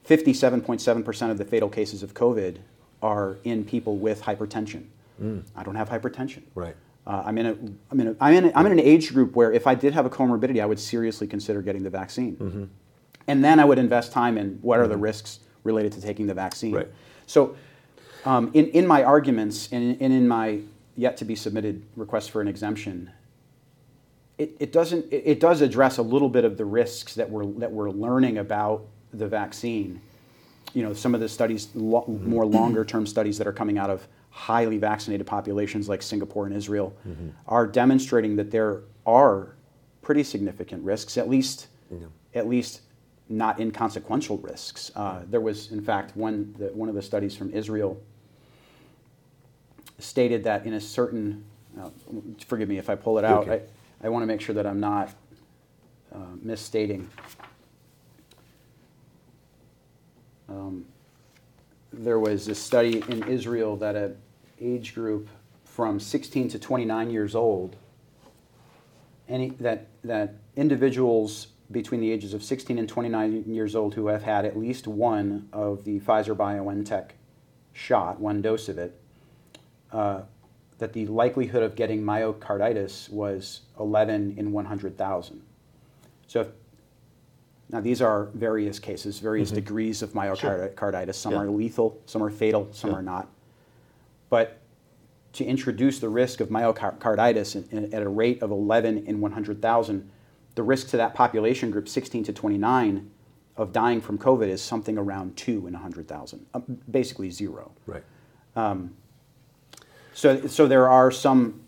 57.7% of the fatal cases of COVID are in people with hypertension. Mm. I don't have hypertension. Right. Uh, I'm in a, I'm in a, I'm in a, I'm in an age group where if I did have a comorbidity, I would seriously consider getting the vaccine. Mm-hmm. And then I would invest time in what are the Mhm. risks related to taking the vaccine. Right. So, um, in, in my arguments and, and in my yet to be submitted request for an exemption, it, it doesn't it, it does address a little bit of the risks that we're that we're learning about the vaccine. You know, some of the studies, lo- more longer term studies that are coming out of highly vaccinated populations like Singapore and Israel, Mhm. are demonstrating that there are pretty significant risks, at least at least not inconsequential risks. Uh, there was, in fact, one the, one of the studies from Israel stated that in a certain, uh, forgive me if I pull it out, Okay. I, I want to make sure that I'm not uh, misstating. Um, there was a study in Israel that an age group from 16 to 29 years old, any, that, that individuals between the ages of 16 and 29 years old who have had at least one of the Pfizer BioNTech shot, one dose of it, uh, that the likelihood of getting myocarditis was 11 in 100,000. So if, now these are various cases, various Mhm. degrees of myocarditis. Some Yeah. are lethal, some are fatal, some Yeah. are not. But to introduce the risk of myocarditis in, in, at a rate of 11 in 100,000, the risk to that population group, 16 to 29, of dying from COVID is something around 2 in 100,000, uh, basically zero. Right. Um, so, so there are some,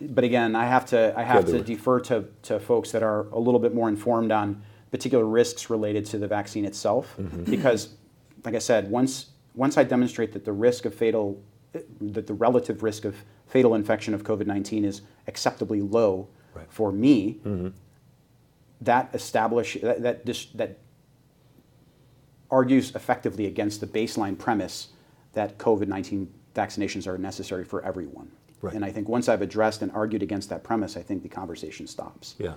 but again, I have to, I have Yeah, to defer to, to folks that are a little bit more informed on particular risks related to the vaccine itself, Mhm. because, like I said, once once I demonstrate that the risk of fatal, that the relative risk of fatal infection of COVID nineteen is acceptably low Right. for me, Mhm. that establish that that, dis, that argues effectively against the baseline premise that COVID 19 vaccinations are necessary for everyone. Right. And I think once I've addressed and argued against that premise, I think the conversation stops. Yeah.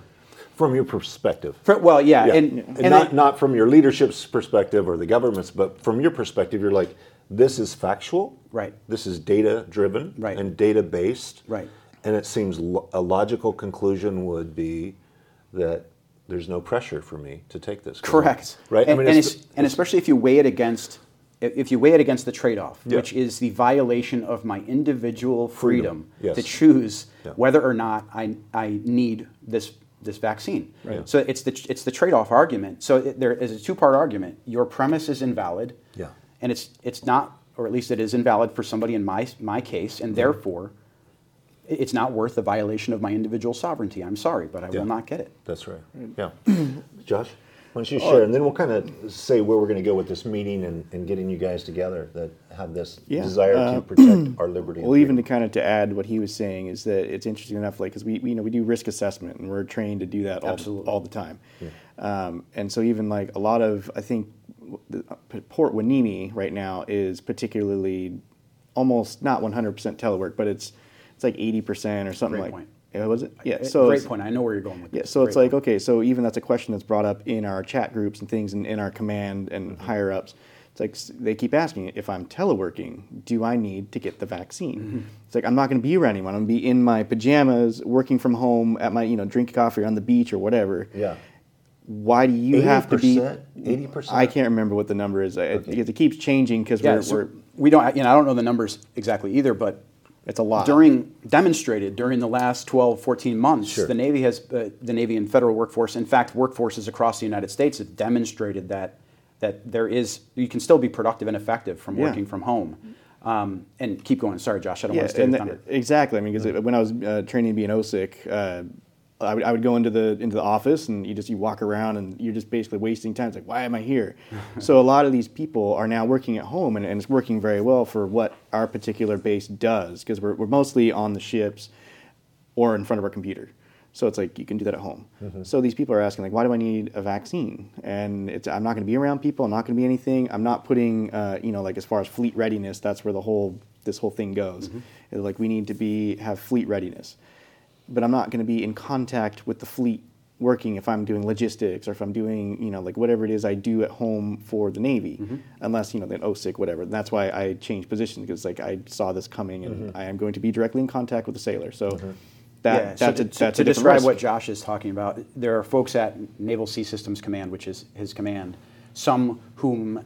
From your perspective. For- well, yeah, and- and, and not, I- not from your leadership's perspective or the government's, but from your perspective, you're like, this is factual. Right. This is data driven Right. and data based. Right. And it seems lo- a logical conclusion would be that there's no pressure for me to take this. Correct. Right. And, and, it's, and especially if you weigh it against, if you weigh it against the trade-off, Yeah. which is the violation of my individual freedom, Freedom, yes. to choose Yeah. whether or not I, I need this this vaccine. Right. So it's the it's the trade-off argument. So it, there is a two-part argument. Your premise is invalid. Yeah. And it's it's not, or at least it is invalid for somebody in my my case, and therefore, it's not worth the violation of my individual sovereignty. I'm sorry, but I Yeah. will not get it. That's right. Yeah. Josh, why don't you Oh. share, and then we'll kind of say where we're going to go with this meeting and, and getting you guys together that have this Yeah, desire uh, to protect our liberty. Well, even to kind of to add what he was saying is that it's interesting enough, like because we, we you know we do risk assessment and we're trained to do that all, Absolutely. all the time, um, and so even like a lot of I think the, Port Hueneme right now is particularly almost not 100% telework, but it's it's like 80% or something Great like. point. Yeah, was it? Yeah. So great it's- point. I know where you're going with yeah, this. so it's Great like okay, so even that's a question that's brought up in our chat groups and things, and in our command and Mm-hmm. higher ups. It's like they keep asking if I'm teleworking, do I need to get the vaccine? Mm-hmm. It's like I'm not going to be around anyone. I'm going to be in my pajamas, working from home at my you know drink coffee on the beach or whatever. yeah. Why do you have to be? 80%? 80%? I can't remember what the number is. I because it keeps changing because Yeah, we're, so we're we don't. You know, I don't know the numbers exactly either, but it's a lot. during demonstrated during the last 12, 14 months, Sure. the Navy has uh, the Navy and federal workforce. In fact, workforces across the United States have demonstrated that that there is you can still be productive and effective from Yeah. working from home. Um, and keep going. Sorry, Josh. I don't yeah, want to stay the exactly. I mean, because when I was uh, training to be an OSIC, uh, I would, I would go into the into the office and you just you walk around and you're just basically wasting time. It's like, why am I here? so a lot of these people are now working at home and, and it's working very well for what our particular base does because we're, we're mostly on the ships or in front of our computer. So it's like you can do that at home. So these people are asking like, why do I need a vaccine? And it's I'm not going to be around people. I'm not going to be anything. I'm not putting uh, you know like as far as fleet readiness. That's where the whole this whole thing goes. It's like we need to be have fleet readiness, but I'm not going to be in contact with the fleet working if I'm doing logistics or if I'm doing you know like whatever it is I do at home for the Navy, mm-hmm. unless you know then OSIC whatever. And that's why I changed positions because like I saw this coming and mm-hmm. I am going to be directly in contact with the sailor. So. Mm-hmm. That, yeah, so that's to, a, to- that's to a different describe risk. what Josh is talking about, there are folks at Naval Sea Systems Command, which is his command, some whom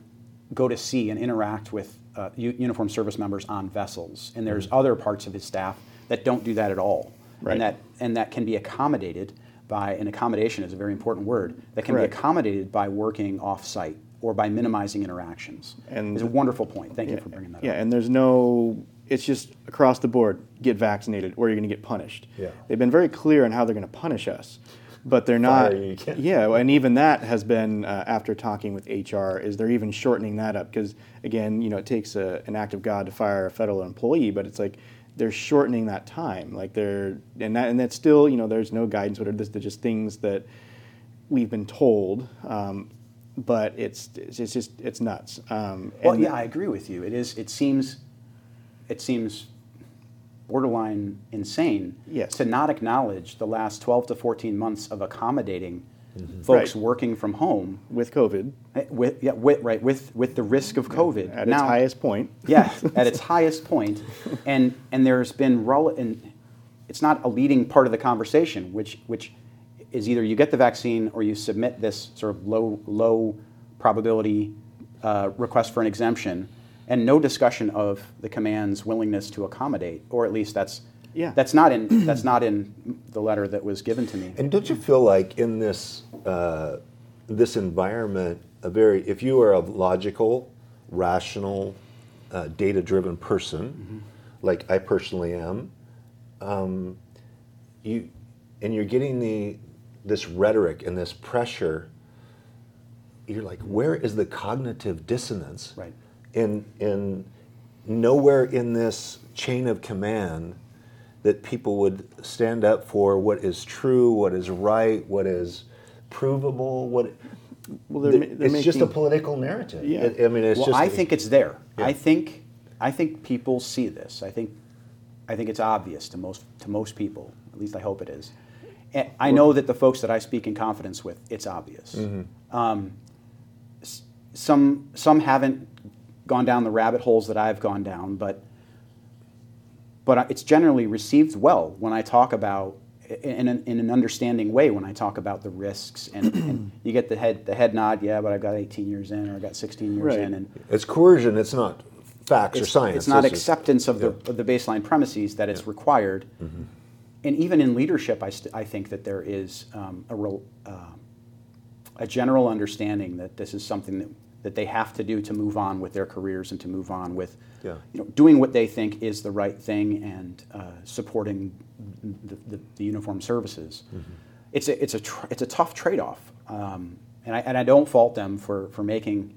go to sea and interact with uh, uniformed service members on vessels, and there's other parts of his staff that don't do that at all, Right. and that and that can be accommodated by an accommodation is a very important word that can Correct. be accommodated by working off-site or by minimizing interactions. And- it's a wonderful point. Thank you for bringing that up. Yeah, up. and there's no, it's just across the board, get vaccinated or you're going to get punished. Yeah. They've been very clear on how they're going to punish us, but they're not. Fire you. Yeah, and even that has been, uh, after talking with HR, is they're even shortening that up because, again, you know, it takes a, an act of God to fire a federal employee, but it's like, they're shortening that time, like they're, and that, and that's still, you know, there's no guidance. What are they're just things that we've been told, um, but it's, it's just, it's nuts. Um, Well, yeah, I agree with you. It is. It seems. It seems borderline insane Yes. to not acknowledge the last 12 to 14 months of accommodating folks Right. working from home with COVID. eh, with yeah with right with with the risk of COVID At its highest point. yeah, at its highest point, and and there's been rel- and it's not a leading part of the conversation, which which is either you get the vaccine or you submit this sort of low low probability uh, request for an exemption, and no discussion of the command's willingness to accommodate, or at least that's Yeah. that's not in that's not in the letter that was given to me. And don't you feel like in this uh, this environment, a very if you are a logical, rational, uh, data-driven person, like I personally am, um, you and you're getting the this rhetoric and this pressure. You're like, where is the cognitive dissonance? Right. In in nowhere in this chain of command that people would stand up for what is true, what is right, what is provable, what Well, they're, they're it's just a political narrative. Yeah. It- I mean, it's well, just. I think it's there. Yeah. I think I think people see this. I think I think it's obvious to most to most people. At least I hope it is. And I know that the folks that I speak in confidence with, it's obvious. Mm-hmm. Um, some some haven't gone down the rabbit holes that I've gone down, but but it's generally received well when I talk about in an, in an understanding way when I talk about the risks and, and you get the head the head nod yeah but I've got 18 years in or I've got 16 years Right. in and it's coercion. It's not facts or science. it's not It's just- acceptance of the, yeah. of the baseline premises that it's required and even in leadership I, st- I think that there is um, a, real, uh, a general understanding that this is something that, that they have to do to move on with their careers and to move on with Yeah. you know, doing what they think is the right thing and uh, supporting the, the, the uniformed services. It's a, it's a, tr- it's a tough trade-off. Um, and, I, and I don't fault them for, for making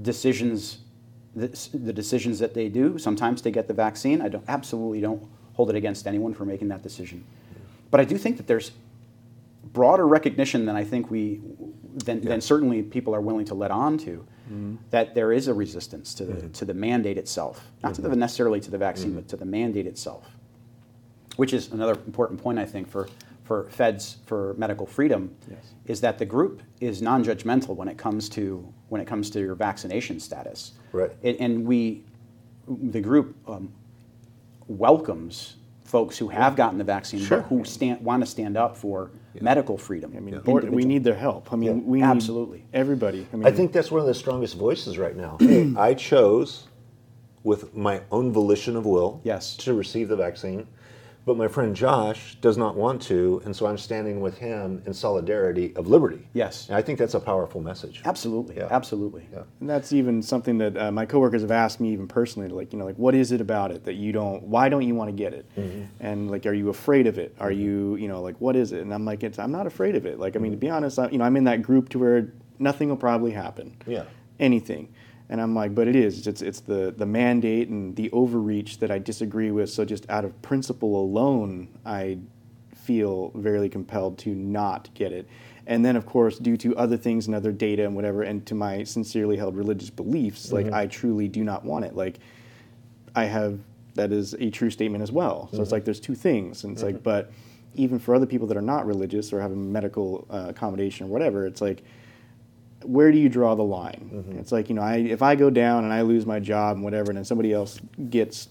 decisions, the, the decisions that they do, sometimes to get the vaccine. I don't, absolutely don't hold it against anyone for making that decision. But I do think that there's broader recognition than I think we, than, than certainly people are willing to let on to, that there is a resistance to the, mm-hmm. to the mandate itself, not to the mm-hmm. necessarily to the vaccine, mm-hmm. but to the mandate itself, which is another important point I think for, for feds for medical freedom, Yes. is that the group is non-judgmental when it comes to when it comes to your vaccination status, Right. and, and we, the group um, welcomes folks who have gotten the vaccine, Sure. but who stand, want to stand up for medical freedom. I mean, board- we need their help. I mean, Yeah. we need Absolutely. everybody. I mean, I think that's one of the strongest voices right now. hey, I chose, with my own volition of will, Yes. to receive the vaccine, but my friend Josh does not want to, and so I'm standing with him in solidarity of liberty. Yes. and I think that's a powerful message. Absolutely, Yeah. absolutely. Yeah. And that's even something that uh, my coworkers have asked me, even personally, like you know, like what is it about it that you don't? Why don't you want to get it? Mm-hmm. And like, are you afraid of it? Are you, you know, like what is it? And I'm like, it's, I'm not afraid of it. Like, I mean, to be honest, I, you know, I'm in that group to where nothing will probably happen. Yeah. Anything. And I'm like, but it is. It's it's the the mandate and the overreach that I disagree with. So just out of principle alone, I feel very compelled to not get it. And then, of course, due to other things and other data and whatever, and to my sincerely held religious beliefs, like mm-hmm. I truly do not want it. Like I have that is a true statement as well. So it's mm-hmm. like there's two things, and it's like, mm-hmm. but even for other people that are not religious or have a medical uh, accommodation or whatever, it's like, where do you draw the line? It's like you know, I if I go down and I lose my job and whatever, and then somebody else gets,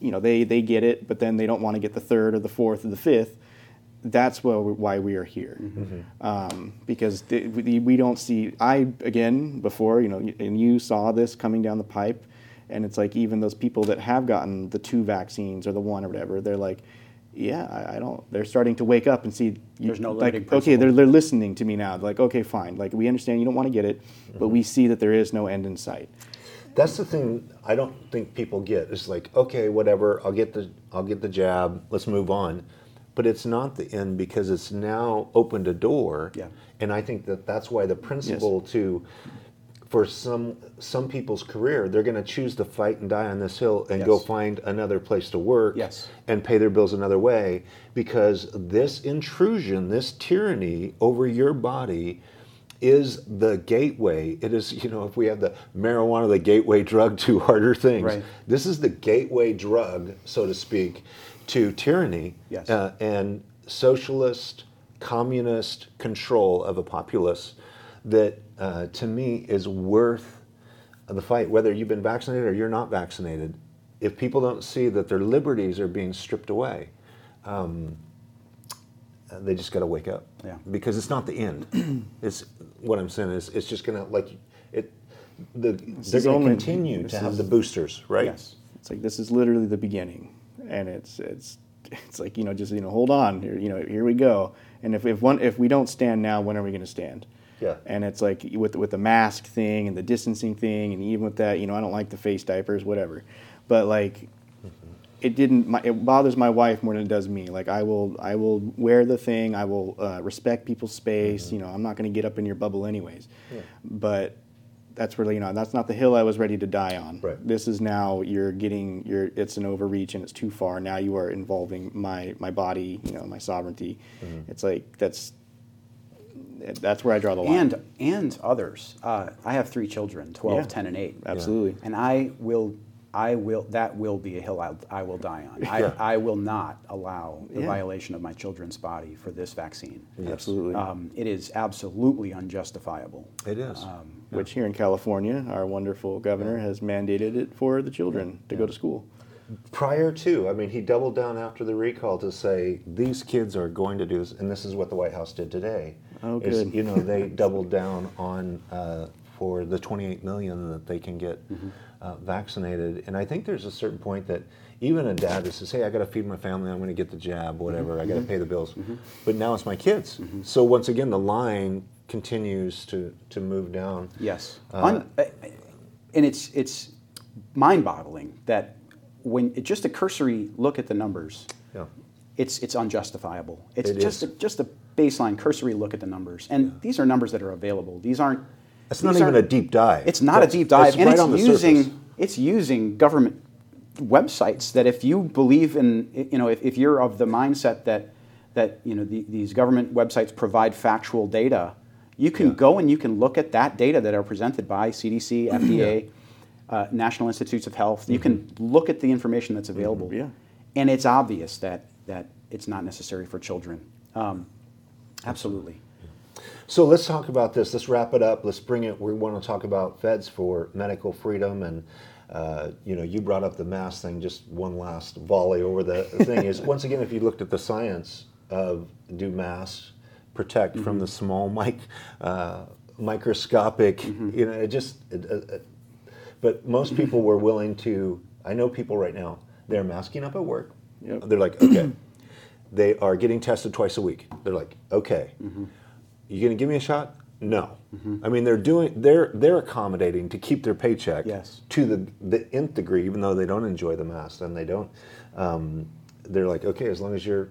you know, they they get it, but then they don't want to get the third or the fourth or the fifth. That's why we, why we are here, um, because the, we, we don't see. I again before you know, and you saw this coming down the pipe, and it's like even those people that have gotten the two vaccines or the one or whatever, they're like, yeah, I, I don't. They're starting to wake up and see. You, There's no like limiting okay, they're they're listening to me now. Like okay, fine. Like we understand you don't want to get it, but we mm-hmm. see that there is no end in sight. That's the thing I don't think people get. It's like, okay, whatever, I'll get the I'll get the jab, let's move on. But it's not the end because it's now opened a door. Yeah. And I think that that's why the principle to for some some people's career, they're going to choose to fight and die on this hill and go find another place to work Yes. and pay their bills another way because this intrusion, this tyranny over your body is the gateway. It is, you know, if we have the marijuana, the gateway drug to harder things. Right. This is the gateway drug, so to speak, to tyranny Yes. uh, and socialist communist control of a populace that, uh, to me, is worth the fight. Whether you've been vaccinated or you're not vaccinated, if people don't see that their liberties are being stripped away, um, they just got to wake up. Yeah. Because it's not the end. it's what I'm saying is it's just gonna like it. The, they're is going to continue this to have is- the boosters, right? Yes. It's like this is literally the beginning, and it's it's it's like you know just you know hold on here you know here we go, and if if one if we don't stand now, when are we going to stand? Yeah. And it's like with with the mask thing and the distancing thing, and even with that, you know, I don't like the face diapers, whatever, but like. Mm-hmm. It didn't. My, it bothers my wife more than it does me. Like I will, I will wear the thing. I will uh, respect people's space. Mm-hmm. You know, I'm not going to get up in your bubble anyways. But that's really you know that's not the hill I was ready to die on. Right. This is now you're getting you're it's an overreach and it's too far. Now you are involving my my body, you know, my sovereignty. Mm-hmm. It's like that's that's where I draw the line. and and others. Uh, I have three children, 12, Yeah. 10, and 8. Absolutely. And I will, I will, that will be a hill I, I will die on. Yeah. I, I will not allow the Yeah. violation of my children's body for this vaccine. Absolutely. Um, it is absolutely unjustifiable. It is. Um, Which here in California, our wonderful governor has mandated it for the children to go to school. Prior to, I mean, he doubled down after the recall to say these kids are going to do this, and this is what the White House did today. Oh, is, good. You know, they doubled down on uh, for the 28 million that they can get uh, vaccinated, and I think there's a certain point that even a dad that says, "Hey, I got to feed my family. I'm going to get the jab, whatever. I got to pay the bills," but now it's my kids. So once again, the line continues to to move down. Yes. Uh, Un- uh, and it's it's mind-boggling that when it, just a cursory look at the numbers, Yeah. it's it's unjustifiable. It's It just a, just a baseline cursory look at the numbers, and these are numbers that are available. These aren't. It's not even a deep dive. It's not That's- a deep dive, and right it's using surface. it's using government websites that if you believe in you know if, if you're of the mindset that that you know the, these government websites provide factual data you can go and you can look at that data that are presented by cdc fda uh, national institutes of health you can look at the information that's available Yeah. and it's obvious that that it's not necessary for children um, absolutely So let's talk about this. Let's wrap it up. Let's bring it. We want to talk about feds for medical freedom, and uh, you know, you brought up the mask thing. Just one last volley over the thing is once again, if you looked at the science of do masks protect from the small mic, uh, microscopic, you know, it just. It, uh, but most people were willing to. I know people right now. They're masking up at work. Yep. They're like, okay. They are getting tested twice a week. They're like, okay. You gonna give me a shot? No. I mean, they're doing they're they're accommodating to keep their paycheck Yes. to the the nth degree, even though they don't enjoy the mask and they don't. Um, they're like, okay, as long as you're,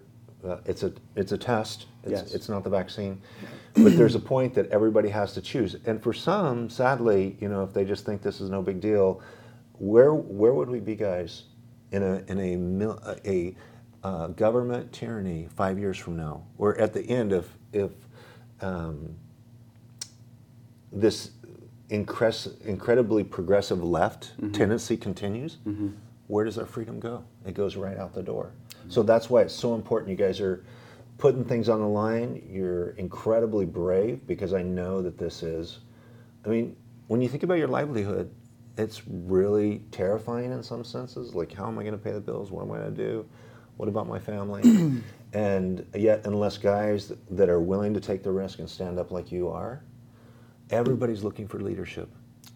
uh, it's a it's a test. It's, Yes. it's not the vaccine. But there's a point that everybody has to choose, and for some, sadly, you know, if they just think this is no big deal, where where would we be, guys, in a in a mil, a, uh, government tyranny five years from now, or at the end of if um, this incres- incredibly progressive left tendency continues, where does our freedom go? It goes right out the door. So that's why it's so important. You guys are putting things on the line. You're incredibly brave because I know that this is. I mean, when you think about your livelihood, it's really terrifying in some senses. Like, how am I going to pay the bills? What am I going to do? What about my family? and yet, unless guys that are willing to take the risk and stand up like you are, everybody's looking for leadership.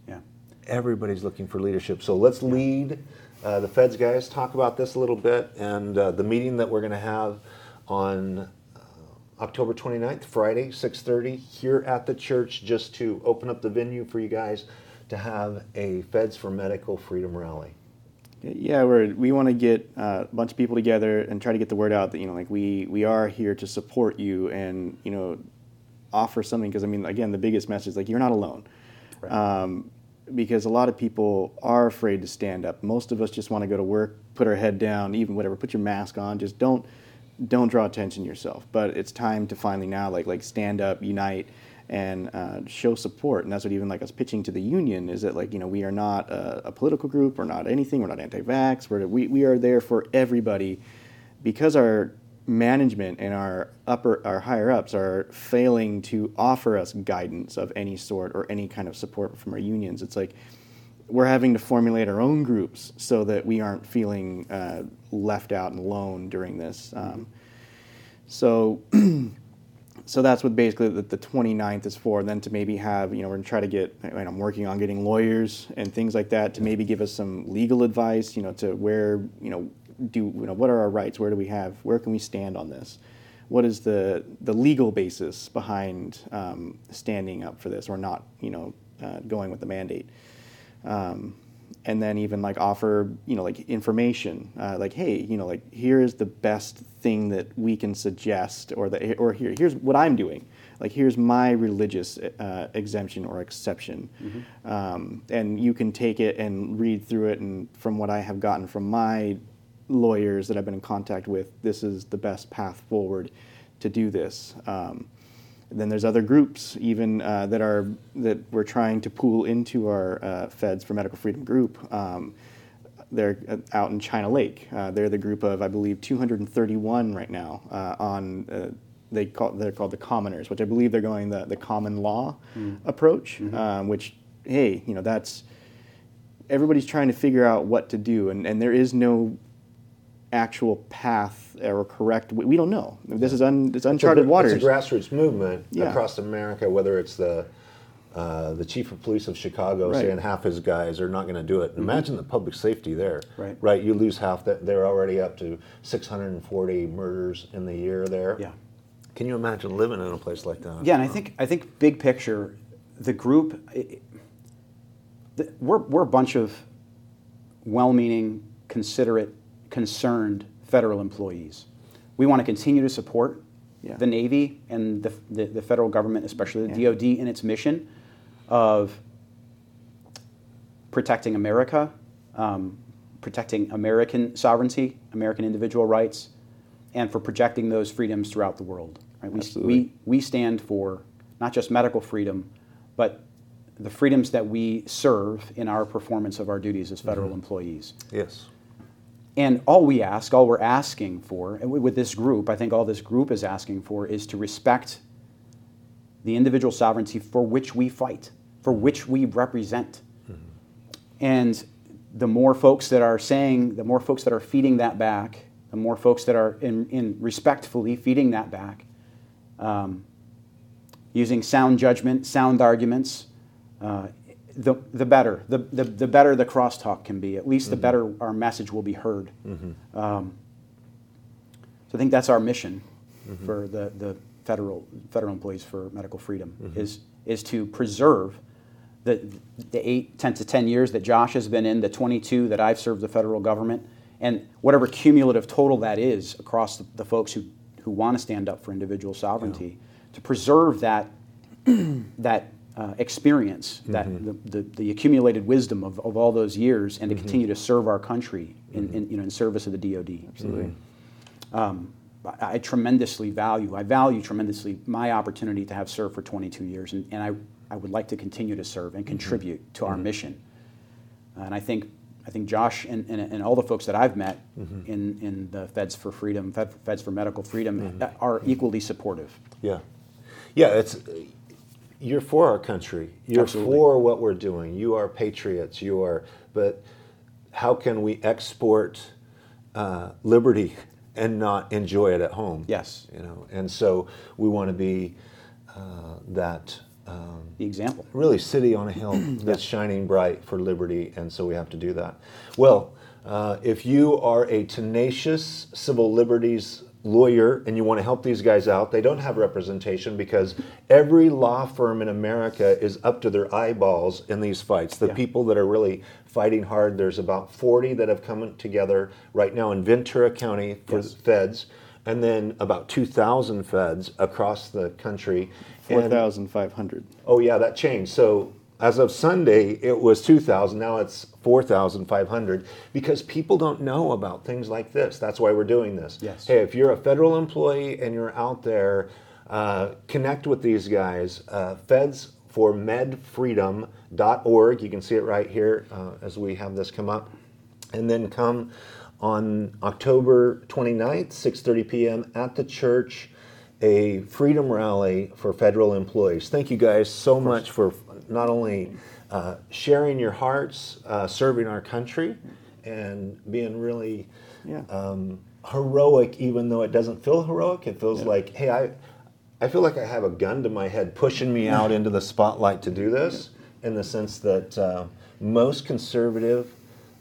yeah Everybody's looking for leadership. So let's lead uh, the feds guys. Talk about this a little bit and uh, the meeting that we're going to have on uh, October 29th, Friday, 6:30 here at the church, just to open up the venue for you guys to have a Feds for Medical Freedom rally. Yeah, we're, we want to get uh, a bunch of people together and try to get the word out that you know, like we we are here to support you and you know, offer something because I mean, again, the biggest message is like you're not alone, um, because a lot of people are afraid to stand up. Most of us just want to go to work, put our head down, even whatever, put your mask on, just don't don't draw attention to yourself. But it's time to finally now like like stand up, unite, and uh, show support. And that's what even like us pitching to the union is that like you know we are not a, a political group, we're not anything, we're not anti-vax, we're we we are there for everybody because our management and our upper our higher ups are failing to offer us guidance of any sort or any kind of support from our unions. It's like we're having to formulate our own groups so that we aren't feeling uh, left out and alone during this. Um, so, so that's what basically the, the 29th is for. And then to maybe have, you know, we're gonna try to get, and I'm working on getting lawyers and things like that to maybe give us some legal advice, you know, to where, you know, do, you know, what are our rights? Where do we have, where can we stand on this? What is the, the legal basis behind um, standing up for this or not, you know, uh, going with the mandate? Um, and then even like offer you know like information uh, like hey you know like here is the best thing that we can suggest or that or here here's what i'm doing. Like here's my religious uh, exemption or exception. Mm-hmm. um, and you can take it and read through it and from what i have gotten from my lawyers that i've been in contact with this is the best path forward to do this. Um, then there's other groups even uh, that are that we're trying to pool into our uh, Feds for Medical Freedom group. Um, they're uh, out in China Lake. Uh, they're the group of I believe 231 right now uh, on. Uh, they call they're called the commoners, which I believe they're going the, the common law Mm. approach. Um, which hey, you know that's everybody's trying to figure out what to do, and, and there is no actual path or correct. We we don't know. This is un, it's uncharted it's a, waters. It's a grassroots movement Yeah. across America, whether it's the uh, the chief of police of Chicago Right. saying half his guys are not going to do it. Imagine the public safety there. Right. Right. You lose half that. They're already up to 640 murders in the year there. Yeah. Can you imagine living in a place like that? Yeah, and I think I think big picture, the group, i- the, we're we're a bunch of well-meaning, considerate, concerned federal employees. We want to continue to support Yeah. the Navy and the, the, the federal government, especially the Yeah. DoD, in its mission of protecting America, um, protecting American sovereignty, American individual rights, and for projecting those freedoms throughout the world. Right? We, Absolutely. we, we stand for not just medical freedom, but the freedoms that we serve in our performance of our duties as federal Mm-hmm. employees. Yes. And all we ask, all we're asking for, and with this group, I think all this group is asking for is to respect the individual sovereignty for which we fight, for which we represent. And the more folks that are saying, the more folks that are feeding that back, the more folks that are in, in respectfully feeding that back, um, using sound judgment, sound arguments, uh, the, the better. The, the, the better the crosstalk can be. At least the mm-hmm. better our message will be heard. Mm-hmm. Um, so I think that's our mission mm-hmm. for the, the federal, federal employees for medical freedom is, is to preserve the, the eight, 10 to 10 years that Josh has been in, the 22 that I've served the federal government, and whatever cumulative total that is across the, the folks who, who want to stand up for individual sovereignty, to preserve that, that uh, experience, that mm-hmm. the, the, the accumulated wisdom of, of all those years, and to mm-hmm. continue to serve our country in, mm-hmm. in, you know, in service of the DoD. Absolutely. Um, I, I tremendously value, I value tremendously my opportunity to have served for 22 years, and, and I, I would like to continue to serve and contribute to our mission. Uh, and I think, I think Josh and, and, and all the folks that I've met in, in the Feds for Freedom, Fed, Feds for Medical Freedom, uh, are equally supportive. Yeah. Yeah, it's you're for our country. You're Absolutely. for what we're doing. You are patriots. You are but how can we export uh, liberty and not enjoy it at home? Yes. You know, and so we want to be uh, that um, The example. really city on a hill that's shining bright for liberty, and so we have to do that. Well, uh, if you are a tenacious civil liberties lawyer and you want to help these guys out, they don't have representation because every law firm in America is up to their eyeballs in these fights. The Yeah. people that are really fighting hard, there's about 40 that have come together right now in Ventura County for Yes. feds, and then about 2,000 feds across the country. 4,500. Oh yeah, that changed. So as of Sunday, it was 2,000. Now it's 4,500 because people don't know about things like this. That's why we're doing this. Yes. Hey, if you're a federal employee and you're out there, uh, connect with these guys. Uh, Feds for medfreedom.org. You can see it right here uh, as we have this come up. And then come on October 29th, 6:30 p.m. at the church, a freedom rally for federal employees. Thank you guys so much for not only uh, sharing your hearts, uh, serving our country, and being really Yeah. um, heroic, even though it doesn't feel heroic. It feels like, hey, I, I feel like I have a gun to my head pushing me out into the spotlight to do this, in the sense that uh, most conservative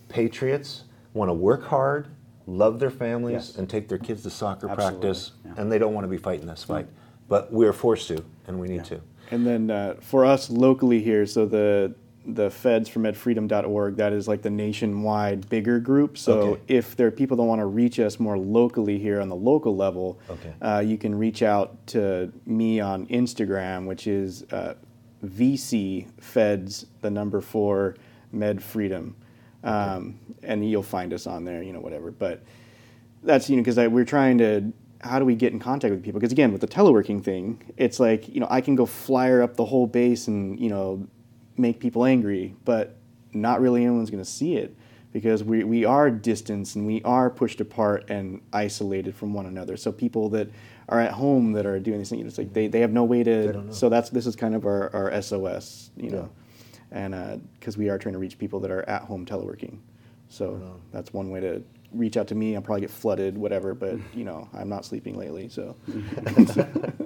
patriots want to work hard, love their families, Yes. and take their kids to soccer Absolutely, practice, yeah. and they don't want to be fighting this fight. But we're forced to, and we need Yeah. to. And then uh, for us locally here, so the the feds for medfreedom.org, that is like the nationwide bigger group. So Okay. if there are people that want to reach us more locally here on the local level, Okay. uh, you can reach out to me on Instagram, which is uh, VC Feds, the number four Med Freedom. Um, and you'll find us on there, you know, whatever. But that's you know because we're trying to how do we get in contact with people? Because again with the teleworking thing it's like you know i can go flyer up the whole base and you know make people angry but not really anyone's going to see it because we, we are distanced and we are pushed apart and isolated from one another. So people that are at home that are doing these things it's like they, they have no way to know. so that's this is kind of our, our sos you know and uh, because we are trying to reach people that are at home teleworking. So that's one way to reach out to me. I'll probably get flooded, whatever. But you know, I'm not sleeping lately, so.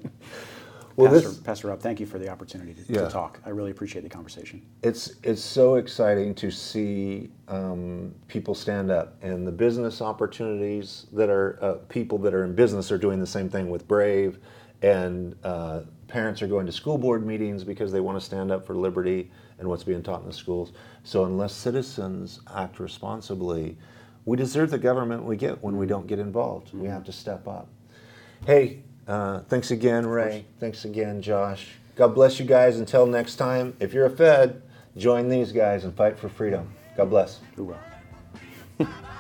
Well, Pastor, this- Pastor Rob, thank you for the opportunity to, Yeah. to talk. I really appreciate the conversation. It's it's so exciting to see um, people stand up and the business opportunities that are uh, people that are in business are doing the same thing with Brave, and uh, parents are going to school board meetings because they want to stand up for liberty and what's being taught in the schools. So unless citizens act responsibly, we deserve the government we get when we don't get involved. We have to step up. Hey, uh, thanks again, Ray. Thanks again, Josh. God bless you guys. Until next time, if you're a Fed, join these guys and fight for freedom. God bless. Hoorah.